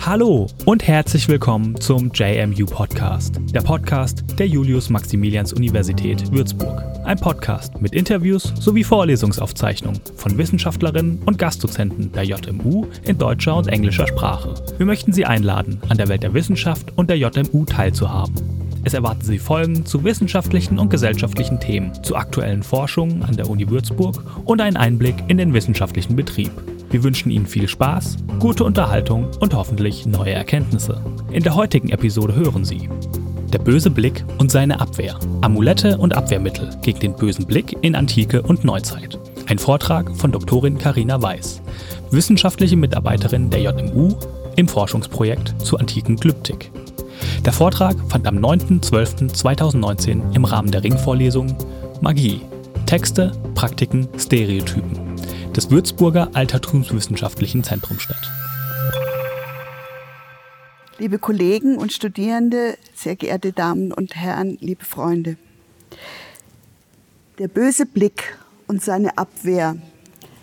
Hallo und herzlich willkommen zum JMU Podcast, der Podcast der Julius-Maximilians-Universität Würzburg. Ein Podcast mit Interviews sowie Vorlesungsaufzeichnungen von Wissenschaftlerinnen und Gastdozenten der JMU in deutscher und englischer Sprache. Wir möchten Sie einladen, an der Welt der Wissenschaft und der JMU teilzuhaben. Es erwarten Sie Folgen zu wissenschaftlichen und gesellschaftlichen Themen, zu aktuellen Forschungen an der Uni Würzburg und einen Einblick in den wissenschaftlichen Betrieb. Wir wünschen Ihnen viel Spaß, gute Unterhaltung und hoffentlich neue Erkenntnisse. In der heutigen Episode hören Sie Der böse Blick und seine Abwehr. Amulette und Abwehrmittel gegen den bösen Blick in Antike und Neuzeit. Ein Vortrag von Doktorin Karina Weiß, wissenschaftliche Mitarbeiterin der JMU im Forschungsprojekt zur antiken Glyptik. Der Vortrag fand am 9.12.2019 im Rahmen der Ringvorlesung Magie, Texte, Praktiken, Stereotypen des Würzburger Altertumswissenschaftlichen Zentrums statt. Liebe Kollegen und Studierende, sehr geehrte Damen und Herren, liebe Freunde. Der böse Blick und seine Abwehr.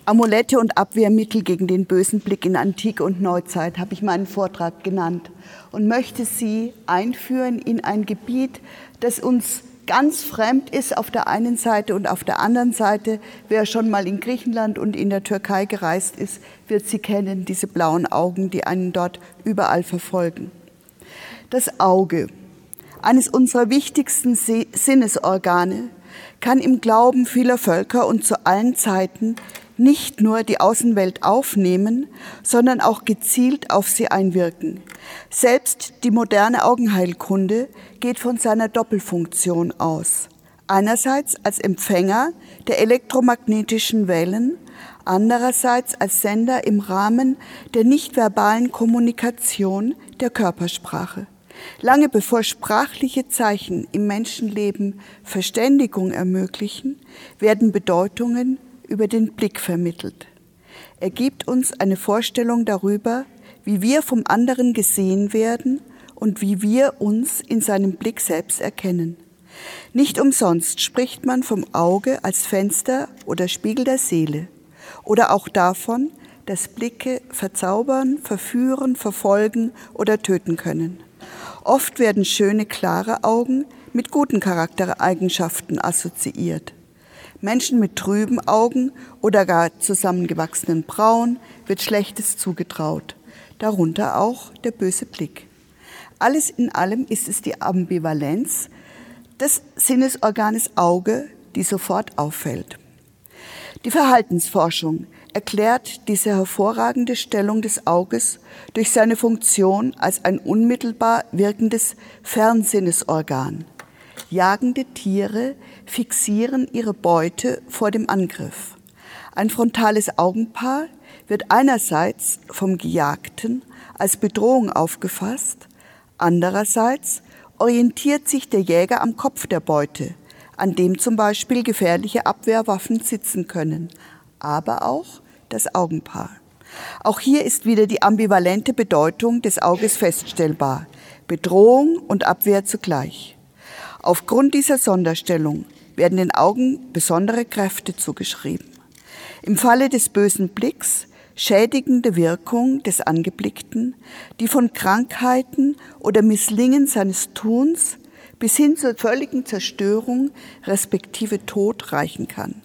Amulette und Abwehrmittel gegen den bösen Blick in Antike und Neuzeit habe ich meinen Vortrag genannt und möchte Sie einführen in ein Gebiet, das uns ganz fremd ist auf der einen Seite und auf der anderen Seite, wer schon mal in Griechenland und in der Türkei gereist ist, wird sie kennen, diese blauen Augen, die einen dort überall verfolgen. Das Auge, eines unserer wichtigsten Sinnesorgane, kann im Glauben vieler Völker und zu allen Zeiten nicht nur die Außenwelt aufnehmen, sondern auch gezielt auf sie einwirken. Selbst die moderne Augenheilkunde geht von seiner Doppelfunktion aus. Einerseits als Empfänger der elektromagnetischen Wellen, andererseits als Sender im Rahmen der nichtverbalen Kommunikation der Körpersprache. Lange bevor sprachliche Zeichen im Menschenleben Verständigung ermöglichen, werden Bedeutungen über den Blick vermittelt. Er gibt uns eine Vorstellung darüber, wie wir vom anderen gesehen werden und wie wir uns in seinem Blick selbst erkennen. Nicht umsonst spricht man vom Auge als Fenster oder Spiegel der Seele oder auch davon, dass Blicke verzaubern, verführen, verfolgen oder töten können. Oft werden schöne, klare Augen mit guten Charaktereigenschaften assoziiert. Menschen mit trüben Augen oder gar zusammengewachsenen Brauen wird Schlechtes zugetraut, darunter auch der böse Blick. Alles in allem ist es die Ambivalenz des Sinnesorganes Auge, die sofort auffällt. Die Verhaltensforschung erklärt diese hervorragende Stellung des Auges durch seine Funktion als ein unmittelbar wirkendes Fernsinnesorgan. Jagende Tiere fixieren ihre Beute vor dem Angriff. Ein frontales Augenpaar wird einerseits vom Gejagten als Bedrohung aufgefasst, andererseits orientiert sich der Jäger am Kopf der Beute, an dem zum Beispiel gefährliche Abwehrwaffen sitzen können, aber auch das Augenpaar. Auch hier ist wieder die ambivalente Bedeutung des Auges feststellbar. Bedrohung und Abwehr zugleich. Aufgrund dieser Sonderstellung werden den Augen besondere Kräfte zugeschrieben. Im Falle des bösen Blicks schädigende Wirkung des Angeblickten, die von Krankheiten oder Misslingen seines Tuns bis hin zur völligen Zerstörung respektive Tod reichen kann.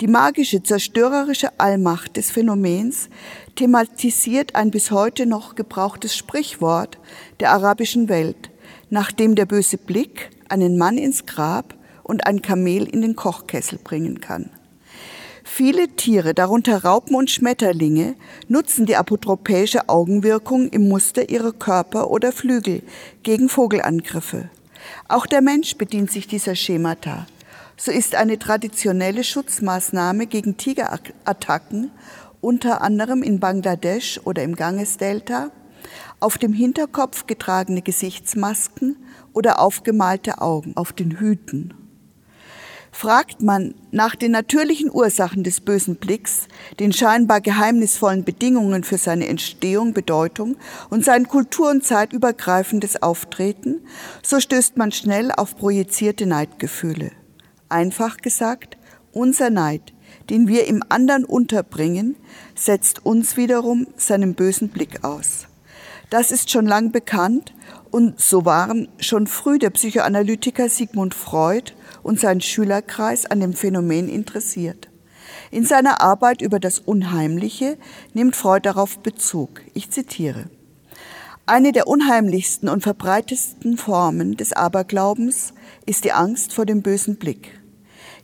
Die magische, zerstörerische Allmacht des Phänomens thematisiert ein bis heute noch gebrauchtes Sprichwort der arabischen Welt, nachdem der böse Blick einen Mann ins Grab und ein Kamel in den Kochkessel bringen kann. Viele Tiere, darunter Raupen und Schmetterlinge, nutzen die apotropäische Augenwirkung im Muster ihrer Körper oder Flügel gegen Vogelangriffe. Auch der Mensch bedient sich dieser Schemata. So ist eine traditionelle Schutzmaßnahme gegen Tigerattacken unter anderem in Bangladesch oder im Gangesdelta auf dem Hinterkopf getragene Gesichtsmasken oder aufgemalte Augen auf den Hüten. Fragt man nach den natürlichen Ursachen des bösen Blicks, den scheinbar geheimnisvollen Bedingungen für seine Entstehung, Bedeutung und sein kultur- und zeitübergreifendes Auftreten, so stößt man schnell auf projizierte Neidgefühle. Einfach gesagt, unser Neid, den wir im anderen unterbringen, setzt uns wiederum seinem bösen Blick aus. Das ist schon lang bekannt und so waren schon früh der Psychoanalytiker Sigmund Freud und sein Schülerkreis an dem Phänomen interessiert. In seiner Arbeit über das Unheimliche nimmt Freud darauf Bezug. Ich zitiere. Eine der unheimlichsten und verbreitetsten Formen des Aberglaubens ist die Angst vor dem bösen Blick.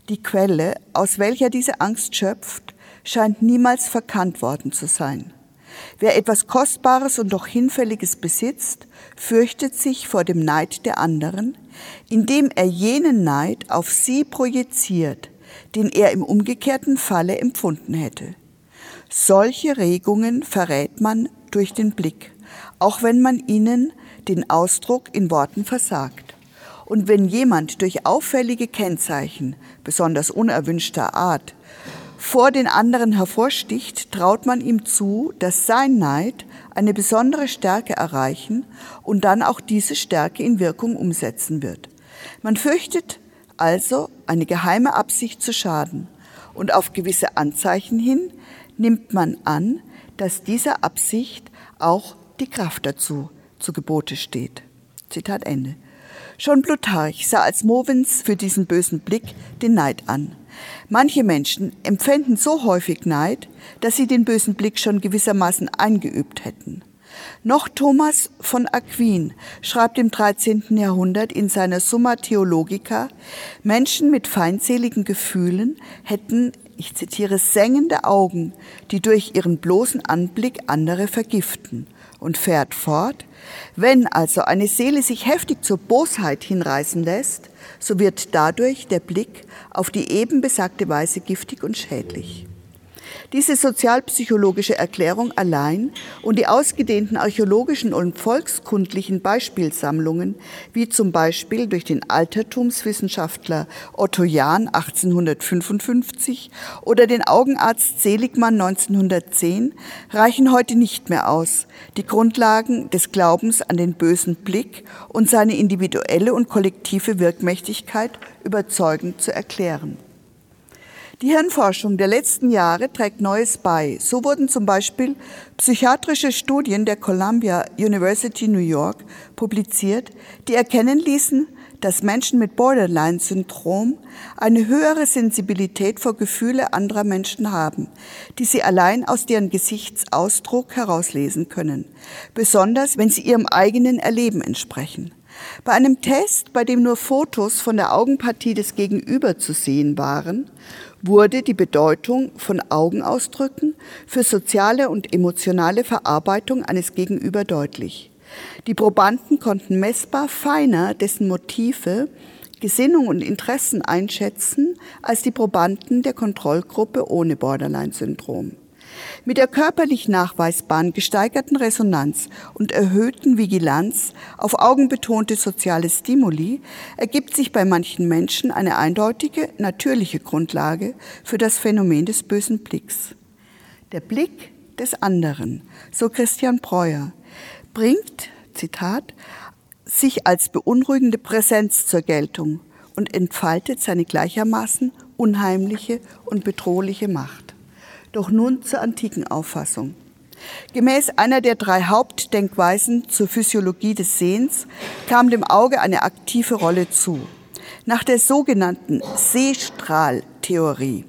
Die Quelle, aus welcher diese Angst schöpft, scheint niemals verkannt worden zu sein. Wer etwas Kostbares und doch Hinfälliges besitzt, fürchtet sich vor dem Neid der anderen, indem er jenen Neid auf sie projiziert, den er im umgekehrten Falle empfunden hätte. Solche Regungen verrät man durch den Blick, auch wenn man ihnen den Ausdruck in Worten versagt. Und wenn jemand durch auffällige Kennzeichen, besonders unerwünschter Art, vor den anderen hervorsticht, traut man ihm zu, dass sein Neid eine besondere Stärke erreichen und dann auch diese Stärke in Wirkung umsetzen wird. Man fürchtet also eine geheime Absicht zu schaden und auf gewisse Anzeichen hin nimmt man an, dass dieser Absicht auch die Kraft dazu zu Gebote steht. Zitat Ende. Schon Plutarch sah als Movens für diesen bösen Blick den Neid an. Manche Menschen empfänden so häufig Neid, dass sie den bösen Blick schon gewissermaßen eingeübt hätten. Noch Thomas von Aquin schreibt im 13. Jahrhundert in seiner Summa Theologica, Menschen mit feindseligen Gefühlen hätten, ich zitiere, sengende Augen, die durch ihren bloßen Anblick andere vergiften und fährt fort, wenn also eine Seele sich heftig zur Bosheit hinreißen lässt, so wird dadurch der Blick auf die eben besagte Weise giftig und schädlich. Diese sozialpsychologische Erklärung allein und die ausgedehnten archäologischen und volkskundlichen Beispielsammlungen, wie zum Beispiel durch den Altertumswissenschaftler Otto Jahn 1855 oder den Augenarzt Seligmann 1910, reichen heute nicht mehr aus, die Grundlagen des Glaubens an den bösen Blick und seine individuelle und kollektive Wirkmächtigkeit überzeugend zu erklären. Die Hirnforschung der letzten Jahre trägt Neues bei. So wurden zum Beispiel psychiatrische Studien der Columbia University New York publiziert, die erkennen ließen, dass Menschen mit Borderline-Syndrom eine höhere Sensibilität vor Gefühle anderer Menschen haben, die sie allein aus deren Gesichtsausdruck herauslesen können, besonders wenn sie ihrem eigenen Erleben entsprechen. Bei einem Test, bei dem nur Fotos von der Augenpartie des Gegenüber zu sehen waren, wurde die Bedeutung von Augenausdrücken für soziale und emotionale Verarbeitung eines Gegenüber deutlich. Die Probanden konnten messbar feiner dessen Motive, Gesinnung und Interessen einschätzen als die Probanden der Kontrollgruppe ohne Borderline-Syndrom. Mit der körperlich nachweisbaren gesteigerten Resonanz und erhöhten Vigilanz auf augenbetonte soziale Stimuli ergibt sich bei manchen Menschen eine eindeutige, natürliche Grundlage für das Phänomen des bösen Blicks. Der Blick des anderen, so Christian Breuer, bringt, Zitat, sich als beunruhigende Präsenz zur Geltung und entfaltet seine gleichermaßen unheimliche und bedrohliche Macht. Doch nun zur antiken Auffassung. Gemäß einer der drei Hauptdenkweisen zur Physiologie des Sehens kam dem Auge eine aktive Rolle zu. Nach der sogenannten Sehstrahltheorie,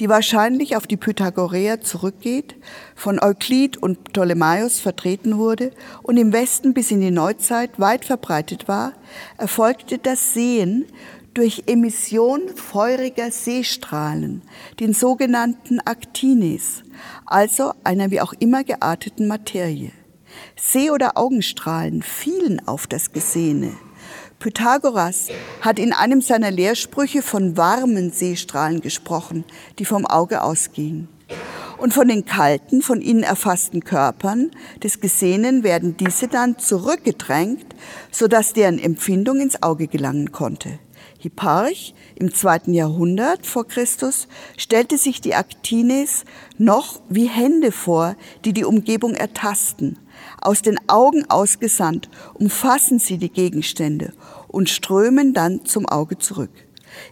die wahrscheinlich auf die Pythagoreer zurückgeht, von Euklid und Ptolemaios vertreten wurde und im Westen bis in die Neuzeit weit verbreitet war, erfolgte das Sehen durch Emission feuriger Seestrahlen, den sogenannten Actines, also einer wie auch immer gearteten Materie. See- oder Augenstrahlen fielen auf das Gesehene. Pythagoras hat in einem seiner Lehrsprüche von warmen Seestrahlen gesprochen, die vom Auge ausgingen. Und von den kalten, von ihnen erfassten Körpern des Gesehenen werden diese dann zurückgedrängt, sodass deren Empfindung ins Auge gelangen konnte. Hipparch im zweiten Jahrhundert vor Christus stellte sich die Aktines noch wie Hände vor, die die Umgebung ertasten. Aus den Augen ausgesandt umfassen sie die Gegenstände und strömen dann zum Auge zurück.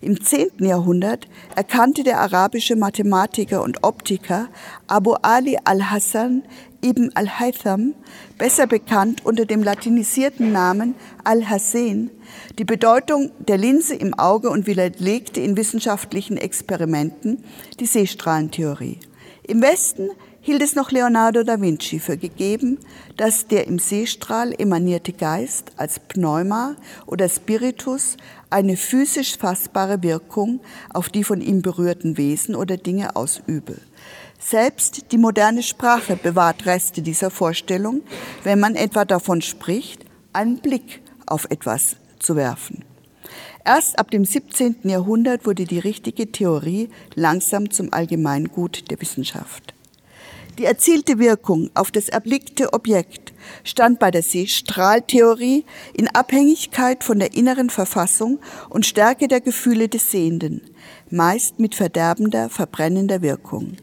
Im 10. Jahrhundert erkannte der arabische Mathematiker und Optiker Abu Ali al-Hassan ibn al-Haytham, besser bekannt unter dem latinisierten Namen al-Hassen, die Bedeutung der Linse im Auge und widerlegte in wissenschaftlichen Experimenten die Sehstrahlentheorie. Im Westen hielt es noch Leonardo da Vinci für gegeben, dass der im Seestrahl emanierte Geist als Pneuma oder Spiritus eine physisch fassbare Wirkung auf die von ihm berührten Wesen oder Dinge ausübe. Selbst die moderne Sprache bewahrt Reste dieser Vorstellung, wenn man etwa davon spricht, einen Blick auf etwas zu werfen. Erst ab dem 17. Jahrhundert wurde die richtige Theorie langsam zum Allgemeingut der Wissenschaft. Die erzielte Wirkung auf das erblickte Objekt stand bei der Sehstrahltheorie in Abhängigkeit von der inneren Verfassung und Stärke der Gefühle des Sehenden, meist mit verderbender, verbrennender Wirkung.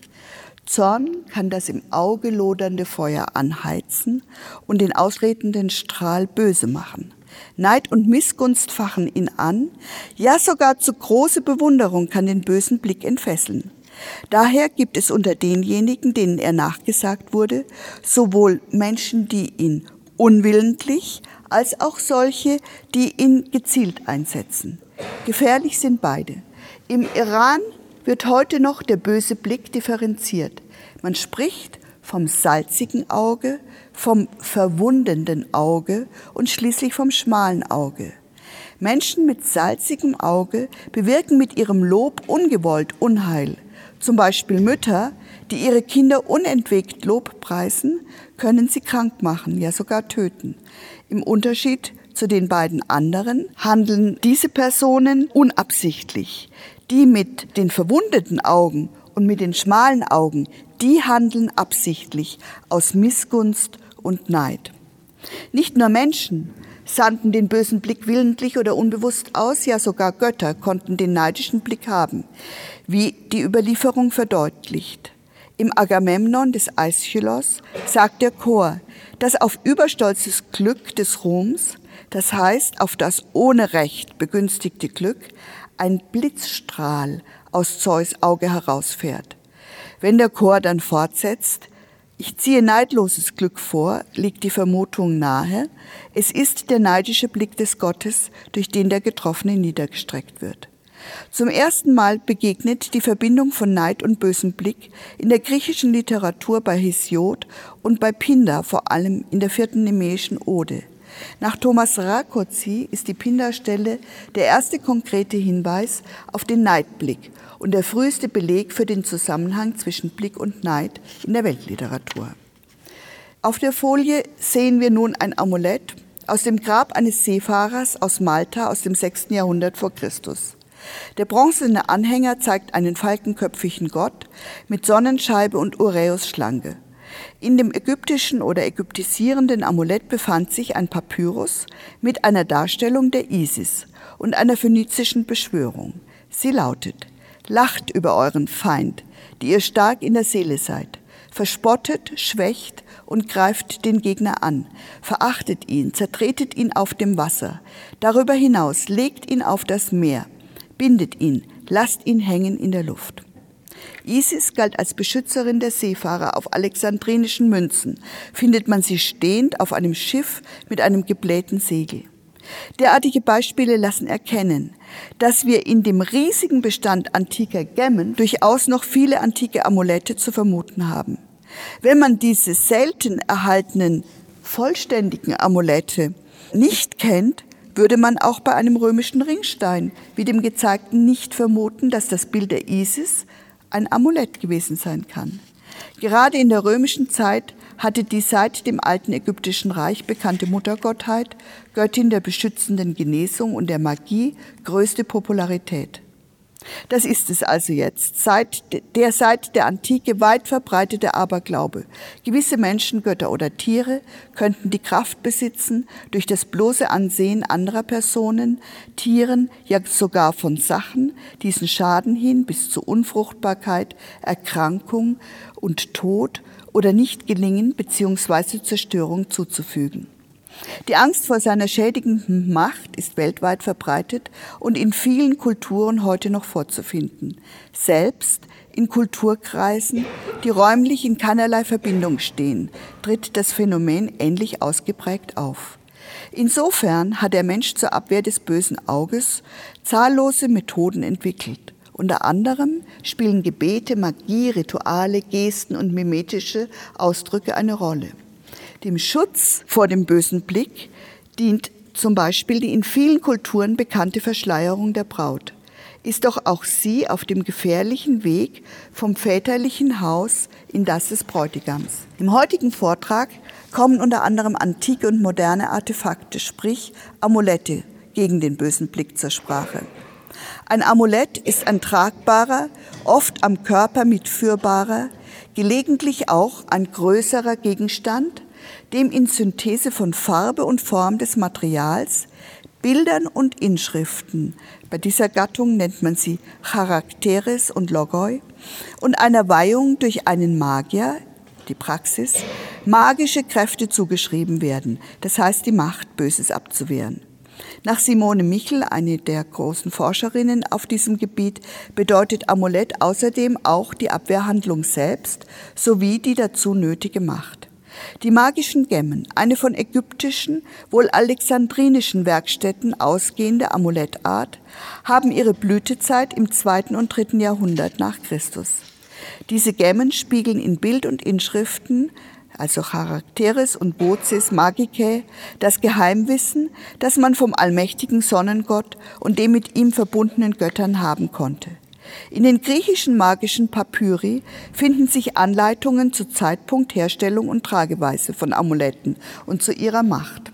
Zorn kann das im Auge lodernde Feuer anheizen und den ausredenden Strahl böse machen. Neid und Missgunst fachen ihn an, ja sogar zu große Bewunderung kann den bösen Blick entfesseln. Daher gibt es unter denjenigen, denen er nachgesagt wurde, sowohl Menschen, die ihn unwillentlich, als auch solche, die ihn gezielt einsetzen. Gefährlich sind beide. Im Iran wird heute noch der böse Blick differenziert. Man spricht vom salzigen Auge, vom verwundenden Auge und schließlich vom schmalen Auge. Menschen mit salzigem Auge bewirken mit ihrem Lob ungewollt Unheil. Zum Beispiel Mütter, die ihre Kinder unentwegt Lob preisen, können sie krank machen, ja sogar töten. Im Unterschied zu den beiden anderen handeln diese Personen unabsichtlich. Die mit den verwundeten Augen und mit den schmalen Augen, die handeln absichtlich aus Missgunst und Neid. Nicht nur Menschen sandten den bösen Blick willentlich oder unbewusst aus, ja sogar Götter konnten den neidischen Blick haben, wie die Überlieferung verdeutlicht. Im Agamemnon des Aeschylos sagt der Chor, dass auf überstolzes Glück des Ruhms, das heißt auf das ohne Recht begünstigte Glück, ein Blitzstrahl aus Zeus Auge herausfährt. Wenn der Chor dann fortsetzt, ich ziehe neidloses Glück vor, liegt die Vermutung nahe, es ist der neidische Blick des Gottes, durch den der Getroffene niedergestreckt wird. Zum ersten Mal begegnet die Verbindung von Neid und bösem Blick in der griechischen Literatur bei Hesiod und bei Pindar, vor allem in der vierten nemäischen Ode. Nach Thomas Rakozzi ist die Pindar-Stelle der erste konkrete Hinweis auf den Neidblick und der früheste Beleg für den Zusammenhang zwischen Blick und Neid in der Weltliteratur. Auf der Folie sehen wir nun ein Amulett aus dem Grab eines Seefahrers aus Malta aus dem 6. Jahrhundert vor Christus. Der bronzene Anhänger zeigt einen falkenköpfigen Gott mit Sonnenscheibe und Uräus-Schlange. In dem ägyptischen oder ägyptisierenden Amulett befand sich ein Papyrus mit einer Darstellung der Isis und einer phönizischen Beschwörung. Sie lautet, Lacht über euren Feind, die ihr stark in der Seele seid. Verspottet, schwächt und greift den Gegner an. Verachtet ihn, zertretet ihn auf dem Wasser. Darüber hinaus legt ihn auf das Meer. Bindet ihn, lasst ihn hängen in der Luft. Isis galt als Beschützerin der Seefahrer auf alexandrinischen Münzen. Findet man sie stehend auf einem Schiff mit einem geblähten Segel. Derartige Beispiele lassen erkennen, dass wir in dem riesigen Bestand antiker Gemmen durchaus noch viele antike Amulette zu vermuten haben. Wenn man diese selten erhaltenen vollständigen Amulette nicht kennt, würde man auch bei einem römischen Ringstein wie dem gezeigten nicht vermuten, dass das Bild der Isis ein Amulett gewesen sein kann. Gerade in der römischen Zeit hatte die seit dem alten ägyptischen Reich bekannte Muttergottheit, Göttin der beschützenden Genesung und der Magie, größte Popularität. Das ist es also jetzt, seit der seit der Antike weit verbreitete Aberglaube. Gewisse Menschen, Götter oder Tiere könnten die Kraft besitzen, durch das bloße Ansehen anderer Personen, Tieren, ja sogar von Sachen, diesen Schaden hin bis zu Unfruchtbarkeit, Erkrankung und Tod oder nicht gelingen bzw. Zerstörung zuzufügen. Die Angst vor seiner schädigenden Macht ist weltweit verbreitet und in vielen Kulturen heute noch vorzufinden. Selbst in Kulturkreisen, die räumlich in keinerlei Verbindung stehen, tritt das Phänomen ähnlich ausgeprägt auf. Insofern hat der Mensch zur Abwehr des bösen Auges zahllose Methoden entwickelt. Unter anderem spielen Gebete, Magie, Rituale, Gesten und mimetische Ausdrücke eine Rolle. Dem Schutz vor dem bösen Blick dient zum Beispiel die in vielen Kulturen bekannte Verschleierung der Braut. Ist doch auch sie auf dem gefährlichen Weg vom väterlichen Haus in das des Bräutigams. Im heutigen Vortrag kommen unter anderem antike und moderne Artefakte, sprich Amulette, gegen den bösen Blick zur Sprache. Ein Amulett ist ein tragbarer, oft am Körper mitführbarer, gelegentlich auch ein größerer Gegenstand, dem in Synthese von Farbe und Form des Materials, Bildern und Inschriften, bei dieser Gattung nennt man sie Charakteres und Logoi, und einer Weihung durch einen Magier, die Praxis, magische Kräfte zugeschrieben werden, das heißt die Macht, Böses abzuwehren. Nach Simone Michel, eine der großen Forscherinnen auf diesem Gebiet, bedeutet Amulett außerdem auch die Abwehrhandlung selbst sowie die dazu nötige Macht. Die magischen Gemmen, eine von ägyptischen, wohl alexandrinischen Werkstätten ausgehende Amulettart, haben ihre Blütezeit im zweiten und dritten Jahrhundert nach Christus. Diese Gemmen spiegeln in Bild und Inschriften also Charakteres und Voces Magicae, das Geheimwissen, das man vom allmächtigen Sonnengott und den mit ihm verbundenen Göttern haben konnte. In den griechischen magischen Papyri finden sich Anleitungen zu Zeitpunkt, Herstellung und Trageweise von Amuletten und zu ihrer Macht.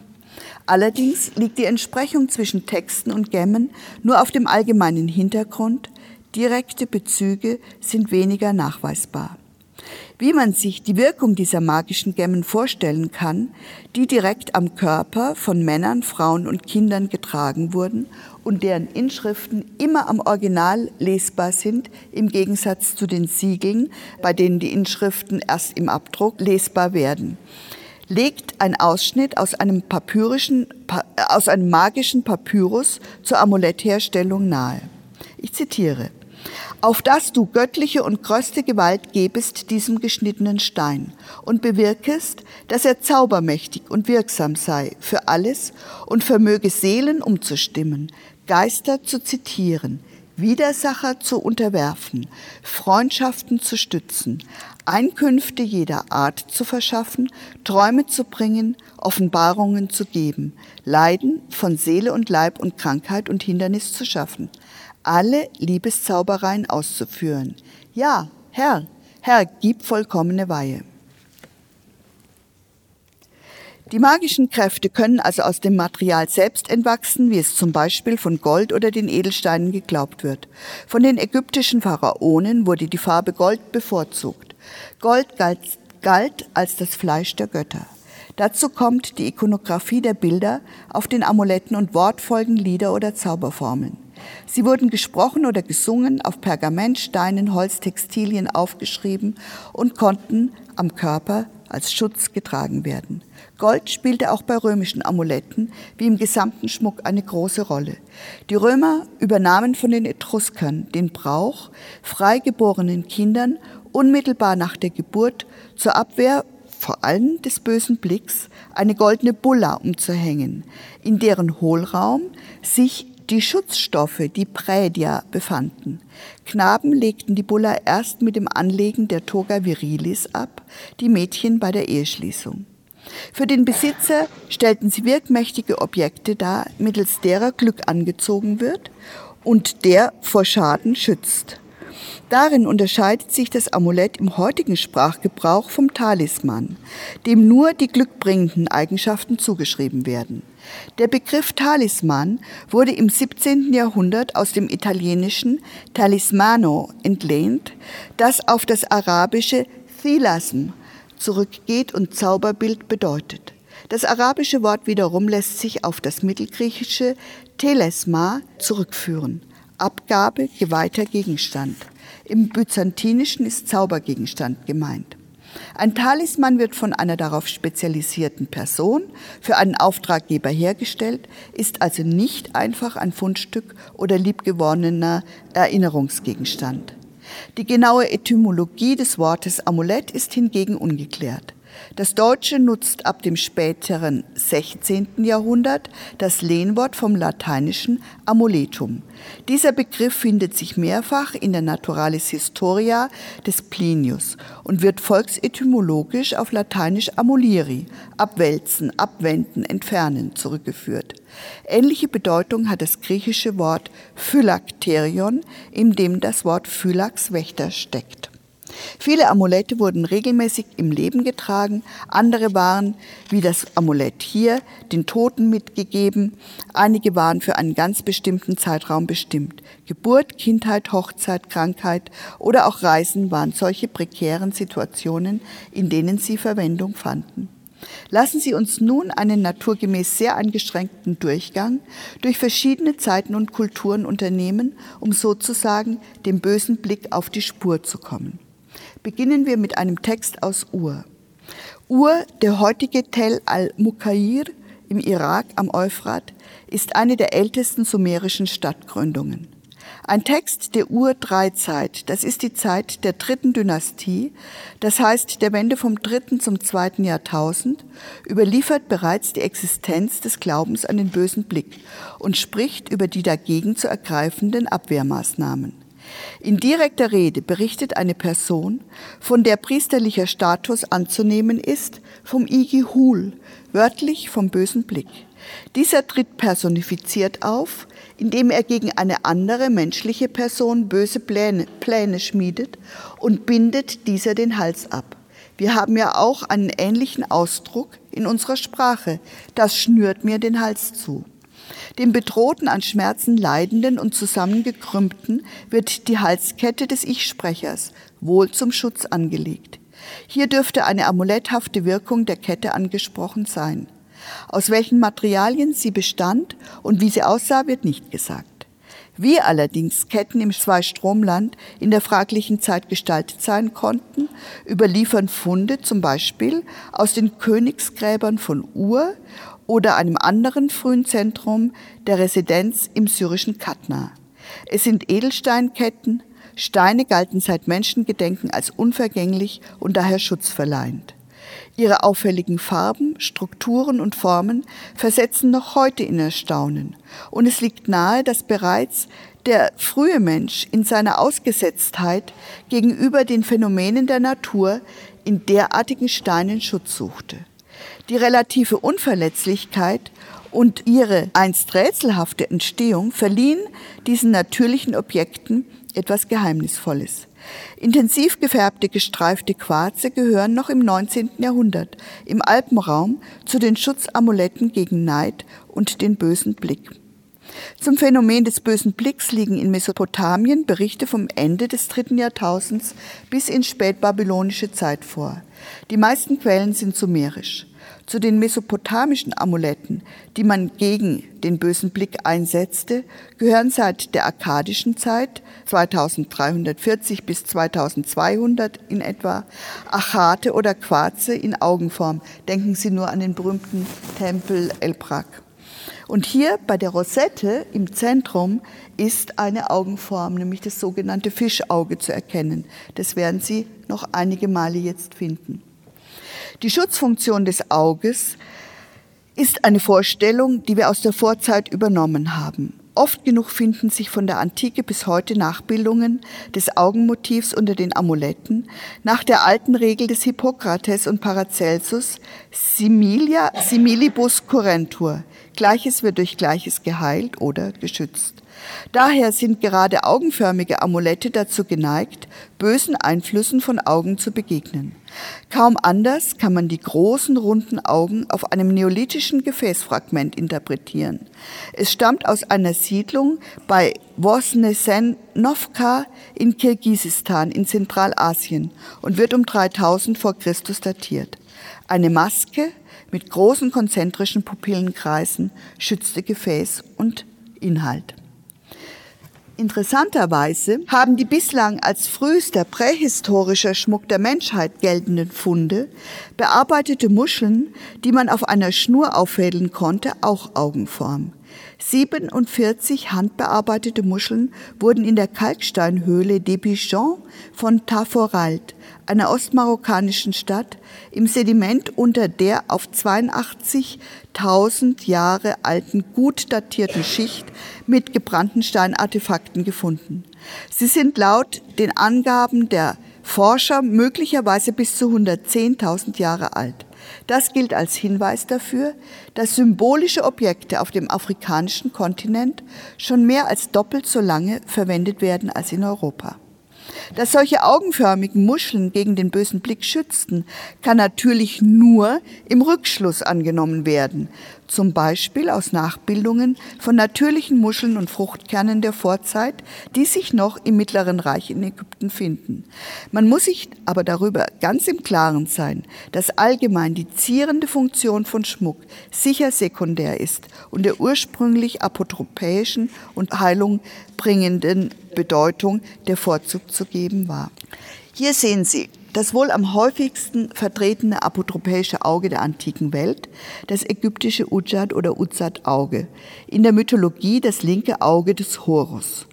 Allerdings liegt die Entsprechung zwischen Texten und Gemmen nur auf dem allgemeinen Hintergrund, direkte Bezüge sind weniger nachweisbar. Wie man sich die Wirkung dieser magischen Gemmen vorstellen kann, die direkt am Körper von Männern, Frauen und Kindern getragen wurden und deren Inschriften immer am Original lesbar sind, im Gegensatz zu den Siegeln, bei denen die Inschriften erst im Abdruck lesbar werden legt ein Ausschnitt aus einem, papyrischen, aus einem magischen Papyrus zur Amulettherstellung nahe. Ich zitiere auf dass du göttliche und größte Gewalt gebest diesem geschnittenen Stein und bewirkest, dass er zaubermächtig und wirksam sei für alles und vermöge Seelen umzustimmen, Geister zu zitieren, Widersacher zu unterwerfen, Freundschaften zu stützen, Einkünfte jeder Art zu verschaffen, Träume zu bringen, Offenbarungen zu geben, Leiden von Seele und Leib und Krankheit und Hindernis zu schaffen, alle Liebeszaubereien auszuführen. Ja, Herr, Herr, gib vollkommene Weihe. Die magischen Kräfte können also aus dem Material selbst entwachsen, wie es zum Beispiel von Gold oder den Edelsteinen geglaubt wird. Von den ägyptischen Pharaonen wurde die Farbe Gold bevorzugt. Gold galt, galt als das Fleisch der Götter. Dazu kommt die Ikonografie der Bilder auf den Amuletten und Wortfolgen, Lieder oder Zauberformeln. Sie wurden gesprochen oder gesungen, auf Pergament, Steinen, Holz, Textilien aufgeschrieben und konnten am Körper als Schutz getragen werden. Gold spielte auch bei römischen Amuletten wie im gesamten Schmuck eine große Rolle. Die Römer übernahmen von den Etruskern den Brauch, freigeborenen Kindern unmittelbar nach der Geburt zur Abwehr vor allem des bösen Blicks eine goldene Bulla umzuhängen, in deren Hohlraum sich die Schutzstoffe, die Prädia, befanden. Knaben legten die Bulla erst mit dem Anlegen der Toga virilis ab, die Mädchen bei der Eheschließung. Für den Besitzer stellten sie wirkmächtige Objekte dar, mittels derer Glück angezogen wird und der vor Schaden schützt. Darin unterscheidet sich das Amulett im heutigen Sprachgebrauch vom Talisman, dem nur die glückbringenden Eigenschaften zugeschrieben werden. Der Begriff Talisman wurde im 17. Jahrhundert aus dem italienischen Talismano entlehnt, das auf das arabische Thilasm zurückgeht und Zauberbild bedeutet. Das arabische Wort wiederum lässt sich auf das mittelgriechische Telesma zurückführen. Abgabe, geweihter Gegenstand. Im Byzantinischen ist Zaubergegenstand gemeint. Ein Talisman wird von einer darauf spezialisierten Person für einen Auftraggeber hergestellt, ist also nicht einfach ein Fundstück oder liebgewordener Erinnerungsgegenstand. Die genaue Etymologie des Wortes Amulett ist hingegen ungeklärt. Das Deutsche nutzt ab dem späteren 16. Jahrhundert das Lehnwort vom lateinischen amuletum. Dieser Begriff findet sich mehrfach in der Naturalis Historia des Plinius und wird volksetymologisch auf lateinisch amuliri, abwälzen, abwenden, entfernen zurückgeführt. Ähnliche Bedeutung hat das griechische Wort phylakterion, in dem das Wort Phylax Wächter steckt. Viele Amulette wurden regelmäßig im Leben getragen, andere waren, wie das Amulett hier, den Toten mitgegeben, einige waren für einen ganz bestimmten Zeitraum bestimmt. Geburt, Kindheit, Hochzeit, Krankheit oder auch Reisen waren solche prekären Situationen, in denen sie Verwendung fanden. Lassen Sie uns nun einen naturgemäß sehr eingeschränkten Durchgang durch verschiedene Zeiten und Kulturen unternehmen, um sozusagen dem bösen Blick auf die Spur zu kommen. Beginnen wir mit einem Text aus Ur. Ur, der heutige Tel al-Mukair im Irak am Euphrat, ist eine der ältesten sumerischen Stadtgründungen. Ein Text der Ur-3-Zeit, das ist die Zeit der dritten Dynastie, das heißt der Wende vom dritten zum zweiten Jahrtausend, überliefert bereits die Existenz des Glaubens an den bösen Blick und spricht über die dagegen zu ergreifenden Abwehrmaßnahmen. In direkter Rede berichtet eine Person, von der priesterlicher Status anzunehmen ist, vom Igihul, wörtlich vom bösen Blick. Dieser tritt personifiziert auf, indem er gegen eine andere menschliche Person böse Pläne, Pläne schmiedet und bindet dieser den Hals ab. Wir haben ja auch einen ähnlichen Ausdruck in unserer Sprache. Das schnürt mir den Hals zu. Dem bedrohten, an Schmerzen leidenden und zusammengekrümmten wird die Halskette des Ich-Sprechers wohl zum Schutz angelegt. Hier dürfte eine amuletthafte Wirkung der Kette angesprochen sein. Aus welchen Materialien sie bestand und wie sie aussah, wird nicht gesagt. Wie allerdings Ketten im Zweistromland in der fraglichen Zeit gestaltet sein konnten, überliefern Funde zum Beispiel aus den Königsgräbern von Ur oder einem anderen frühen Zentrum der Residenz im syrischen Katna. Es sind Edelsteinketten, Steine galten seit Menschengedenken als unvergänglich und daher schutzverleihend. Ihre auffälligen Farben, Strukturen und Formen versetzen noch heute in Erstaunen. Und es liegt nahe, dass bereits der frühe Mensch in seiner Ausgesetztheit gegenüber den Phänomenen der Natur in derartigen Steinen Schutz suchte. Die relative Unverletzlichkeit und ihre einst rätselhafte Entstehung verliehen diesen natürlichen Objekten etwas Geheimnisvolles. Intensiv gefärbte gestreifte Quarze gehören noch im 19. Jahrhundert im Alpenraum zu den Schutzamuletten gegen Neid und den bösen Blick. Zum Phänomen des bösen Blicks liegen in Mesopotamien Berichte vom Ende des dritten Jahrtausends bis in spätbabylonische Zeit vor. Die meisten Quellen sind sumerisch. Zu den mesopotamischen Amuletten, die man gegen den bösen Blick einsetzte, gehören seit der akkadischen Zeit 2340 bis 2200 in etwa Achate oder Quarze in Augenform. Denken Sie nur an den berühmten Tempel El Brak. Und hier bei der Rosette im Zentrum ist eine Augenform, nämlich das sogenannte Fischauge zu erkennen. Das werden Sie noch einige Male jetzt finden. Die Schutzfunktion des Auges ist eine Vorstellung, die wir aus der Vorzeit übernommen haben. Oft genug finden sich von der Antike bis heute Nachbildungen des Augenmotivs unter den Amuletten nach der alten Regel des Hippokrates und Paracelsus similia similibus currentur. Gleiches wird durch Gleiches geheilt oder geschützt. Daher sind gerade augenförmige Amulette dazu geneigt, bösen Einflüssen von Augen zu begegnen. Kaum anders kann man die großen runden Augen auf einem neolithischen Gefäßfragment interpretieren. Es stammt aus einer Siedlung bei Vosnesenovka in Kirgisistan in Zentralasien und wird um 3000 vor Christus datiert. Eine Maske mit großen konzentrischen Pupillenkreisen schützte Gefäß und Inhalt. Interessanterweise haben die bislang als frühester prähistorischer Schmuck der Menschheit geltenden Funde bearbeitete Muscheln, die man auf einer Schnur auffädeln konnte, auch Augenform. 47 handbearbeitete Muscheln wurden in der Kalksteinhöhle Debichon von Taforalt, einer ostmarokkanischen Stadt, im Sediment unter der auf 82.000 Jahre alten gut datierten Schicht mit gebrannten Steinartefakten gefunden. Sie sind laut den Angaben der Forscher möglicherweise bis zu 110.000 Jahre alt. Das gilt als Hinweis dafür, dass symbolische Objekte auf dem afrikanischen Kontinent schon mehr als doppelt so lange verwendet werden als in Europa. Dass solche augenförmigen Muscheln gegen den bösen Blick schützten, kann natürlich nur im Rückschluss angenommen werden, zum Beispiel aus Nachbildungen von natürlichen Muscheln und Fruchtkernen der Vorzeit, die sich noch im Mittleren Reich in Ägypten finden. Man muss sich aber darüber ganz im Klaren sein, dass allgemein die zierende Funktion von Schmuck sicher sekundär ist und der ursprünglich apotropäischen und Heilung bringenden Bedeutung der Vorzug zu geben war. Hier sehen Sie das wohl am häufigsten vertretene apotropäische Auge der antiken Welt, das ägyptische Ujad oder Uzad-Auge, in der Mythologie das linke Auge des Horus.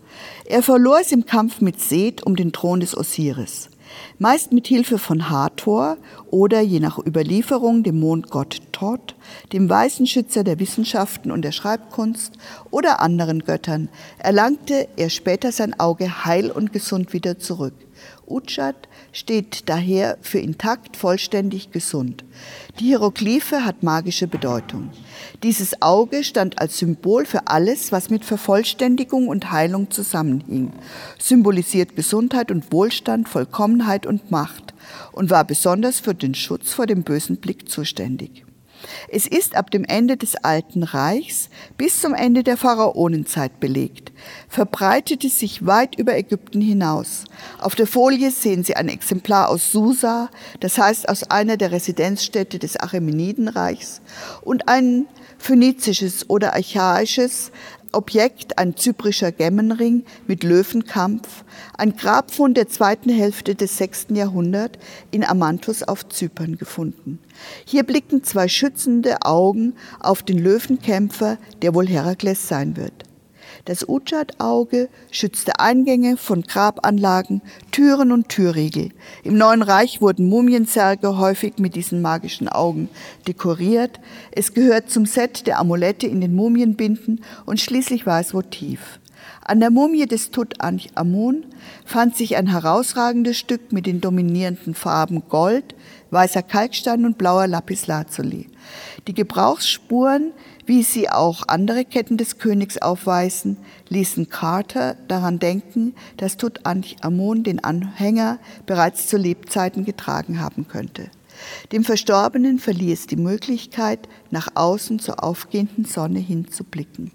Er verlor es im Kampf mit Seth um den Thron des Osiris, meist mit Hilfe von Hathor oder je nach Überlieferung dem Mondgott Thoth, dem weißen Schützer der Wissenschaften und der Schreibkunst oder anderen Göttern, erlangte er später sein Auge heil und gesund wieder zurück. Ujjat steht daher für intakt, vollständig, gesund. Die Hieroglyphe hat magische Bedeutung. Dieses Auge stand als Symbol für alles, was mit Vervollständigung und Heilung zusammenhing, symbolisiert Gesundheit und Wohlstand, Vollkommenheit und Macht und war besonders für den Schutz vor dem bösen Blick zuständig. Es ist ab dem Ende des Alten Reichs bis zum Ende der Pharaonenzeit belegt, verbreitete sich weit über Ägypten hinaus. Auf der Folie sehen Sie ein Exemplar aus Susa, das heißt aus einer der Residenzstädte des Achämenidenreichs, und ein phönizisches oder archaisches Objekt, ein zyprischer Gemmenring mit Löwenkampf, ein Grabfund der zweiten Hälfte des sechsten Jahrhunderts in Amanthus auf Zypern gefunden. Hier blicken zwei schützende Augen auf den Löwenkämpfer, der wohl Herakles sein wird. Das Ujjat-Auge schützte Eingänge von Grabanlagen, Türen und Türriegel. Im Neuen Reich wurden Mumiensärge häufig mit diesen magischen Augen dekoriert. Es gehört zum Set der Amulette in den Mumienbinden und schließlich war es Votiv. An der Mumie des Tutanchamun fand sich ein herausragendes Stück mit den dominierenden Farben Gold, weißer Kalkstein und blauer Lapislazuli. Die Gebrauchsspuren wie sie auch andere Ketten des Königs aufweisen, ließen Carter daran denken, dass Tutanchamun den Anhänger bereits zu Lebzeiten getragen haben könnte. Dem Verstorbenen verlieh es die Möglichkeit, nach außen zur aufgehenden Sonne hinzublicken.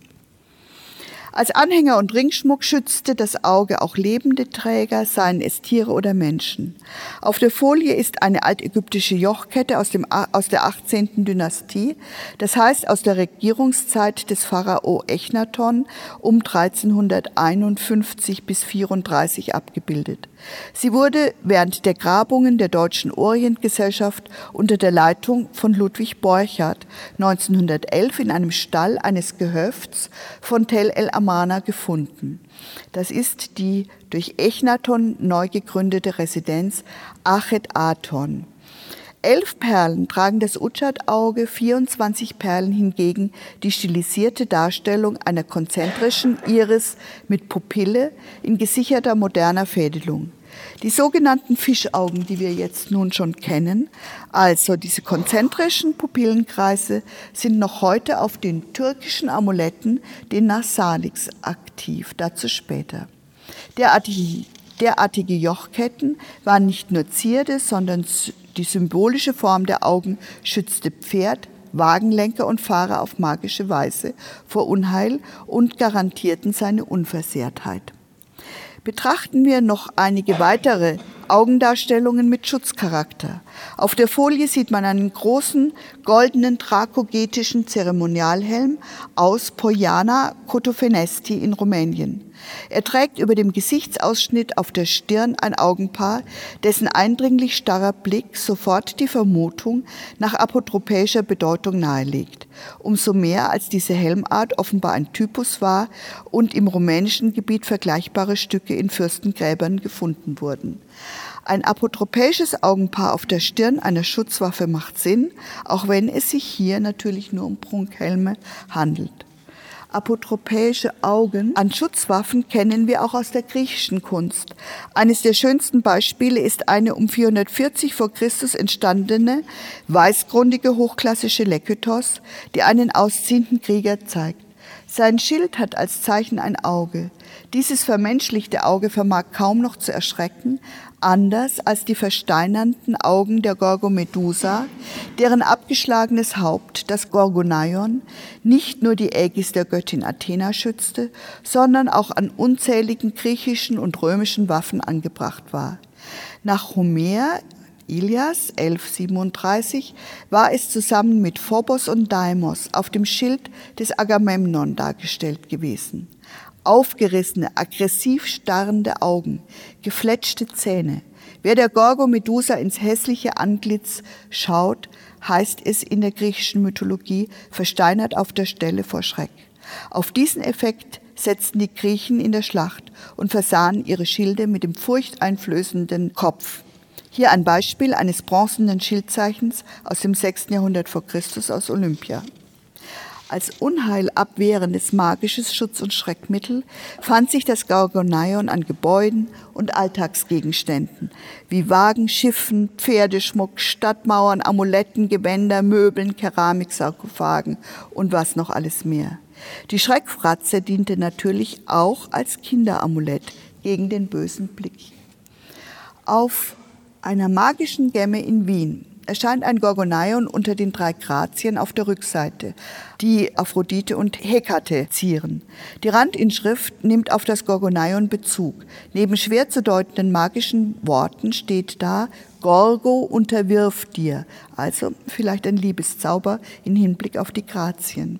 Als Anhänger und Ringschmuck schützte das Auge auch lebende Träger, seien es Tiere oder Menschen. Auf der Folie ist eine altägyptische Jochkette aus, dem, aus der 18. Dynastie, das heißt aus der Regierungszeit des Pharao Echnaton um 1351 bis 34 abgebildet. Sie wurde während der Grabungen der Deutschen Orientgesellschaft unter der Leitung von Ludwig Borchardt 1911 in einem Stall eines Gehöfts von Tel el Amana gefunden. Das ist die durch Echnaton neu gegründete Residenz Achet Aton. Elf Perlen tragen das Utschat-Auge, 24 Perlen hingegen die stilisierte Darstellung einer konzentrischen Iris mit Pupille in gesicherter moderner Fädelung. Die sogenannten Fischaugen, die wir jetzt nun schon kennen, also diese konzentrischen Pupillenkreise, sind noch heute auf den türkischen Amuletten, den Nasalix, aktiv. Dazu später. Derartige, derartige Jochketten waren nicht nur Zierde, sondern die symbolische Form der Augen schützte Pferd, Wagenlenker und Fahrer auf magische Weise vor Unheil und garantierten seine Unversehrtheit. Betrachten wir noch einige weitere Augendarstellungen mit Schutzcharakter. Auf der Folie sieht man einen großen goldenen trakogetischen Zeremonialhelm aus Poiana Cotofenesti in Rumänien. Er trägt über dem Gesichtsausschnitt auf der Stirn ein Augenpaar, dessen eindringlich starrer Blick sofort die Vermutung nach apotropäischer Bedeutung nahelegt. Umso mehr, als diese Helmart offenbar ein Typus war und im rumänischen Gebiet vergleichbare Stücke in Fürstengräbern gefunden wurden. Ein apotropäisches Augenpaar auf der Stirn einer Schutzwaffe macht Sinn, auch wenn es sich hier natürlich nur um Prunkhelme handelt. Apotropäische Augen an Schutzwaffen kennen wir auch aus der griechischen Kunst. Eines der schönsten Beispiele ist eine um 440 vor Christus entstandene weißgrundige hochklassische Lekythos, die einen ausziehenden Krieger zeigt. Sein Schild hat als Zeichen ein Auge. Dieses vermenschlichte Auge vermag kaum noch zu erschrecken, anders als die versteinernden Augen der Gorgomedusa, deren abgeschlagenes Haupt, das Gorgonaion, nicht nur die Ägis der Göttin Athena schützte, sondern auch an unzähligen griechischen und römischen Waffen angebracht war. Nach Homer Ilias 1137 war es zusammen mit Phobos und Deimos auf dem Schild des Agamemnon dargestellt gewesen aufgerissene, aggressiv starrende Augen, gefletschte Zähne. Wer der Gorgo Medusa ins hässliche Antlitz schaut, heißt es in der griechischen Mythologie, versteinert auf der Stelle vor Schreck. Auf diesen Effekt setzten die Griechen in der Schlacht und versahen ihre Schilde mit dem furchteinflößenden Kopf. Hier ein Beispiel eines bronzenen Schildzeichens aus dem 6. Jahrhundert vor Christus aus Olympia. Als unheilabwehrendes magisches Schutz- und Schreckmittel fand sich das Gorgonaion an Gebäuden und Alltagsgegenständen wie Wagen, Schiffen, Pferdeschmuck, Stadtmauern, Amuletten, Gewänder, Möbeln, Keramiksarkophagen und was noch alles mehr. Die Schreckfratze diente natürlich auch als Kinderamulett gegen den bösen Blick. Auf einer magischen Gemme in Wien erscheint ein Gorgonaion unter den drei Grazien auf der Rückseite, die Aphrodite und Hekate zieren. Die Randinschrift nimmt auf das Gorgonaion Bezug. Neben schwer zu deutenden magischen Worten steht da Gorgo unterwirf dir, also vielleicht ein Liebeszauber in Hinblick auf die Grazien.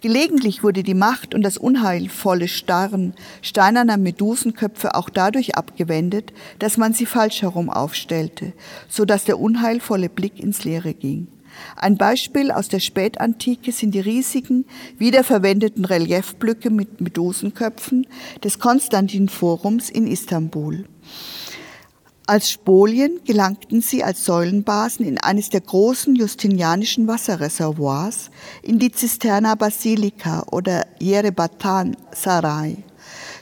Gelegentlich wurde die Macht und das unheilvolle Starren steinerner Medusenköpfe auch dadurch abgewendet, dass man sie falsch herum aufstellte, so dass der unheilvolle Blick ins Leere ging. Ein Beispiel aus der Spätantike sind die riesigen, wiederverwendeten Reliefblöcke mit Medusenköpfen des Konstantin-Forums in Istanbul. Als Spolien gelangten sie als Säulenbasen in eines der großen justinianischen Wasserreservoirs, in die Zisterna Basilica oder Yerebatan Sarai.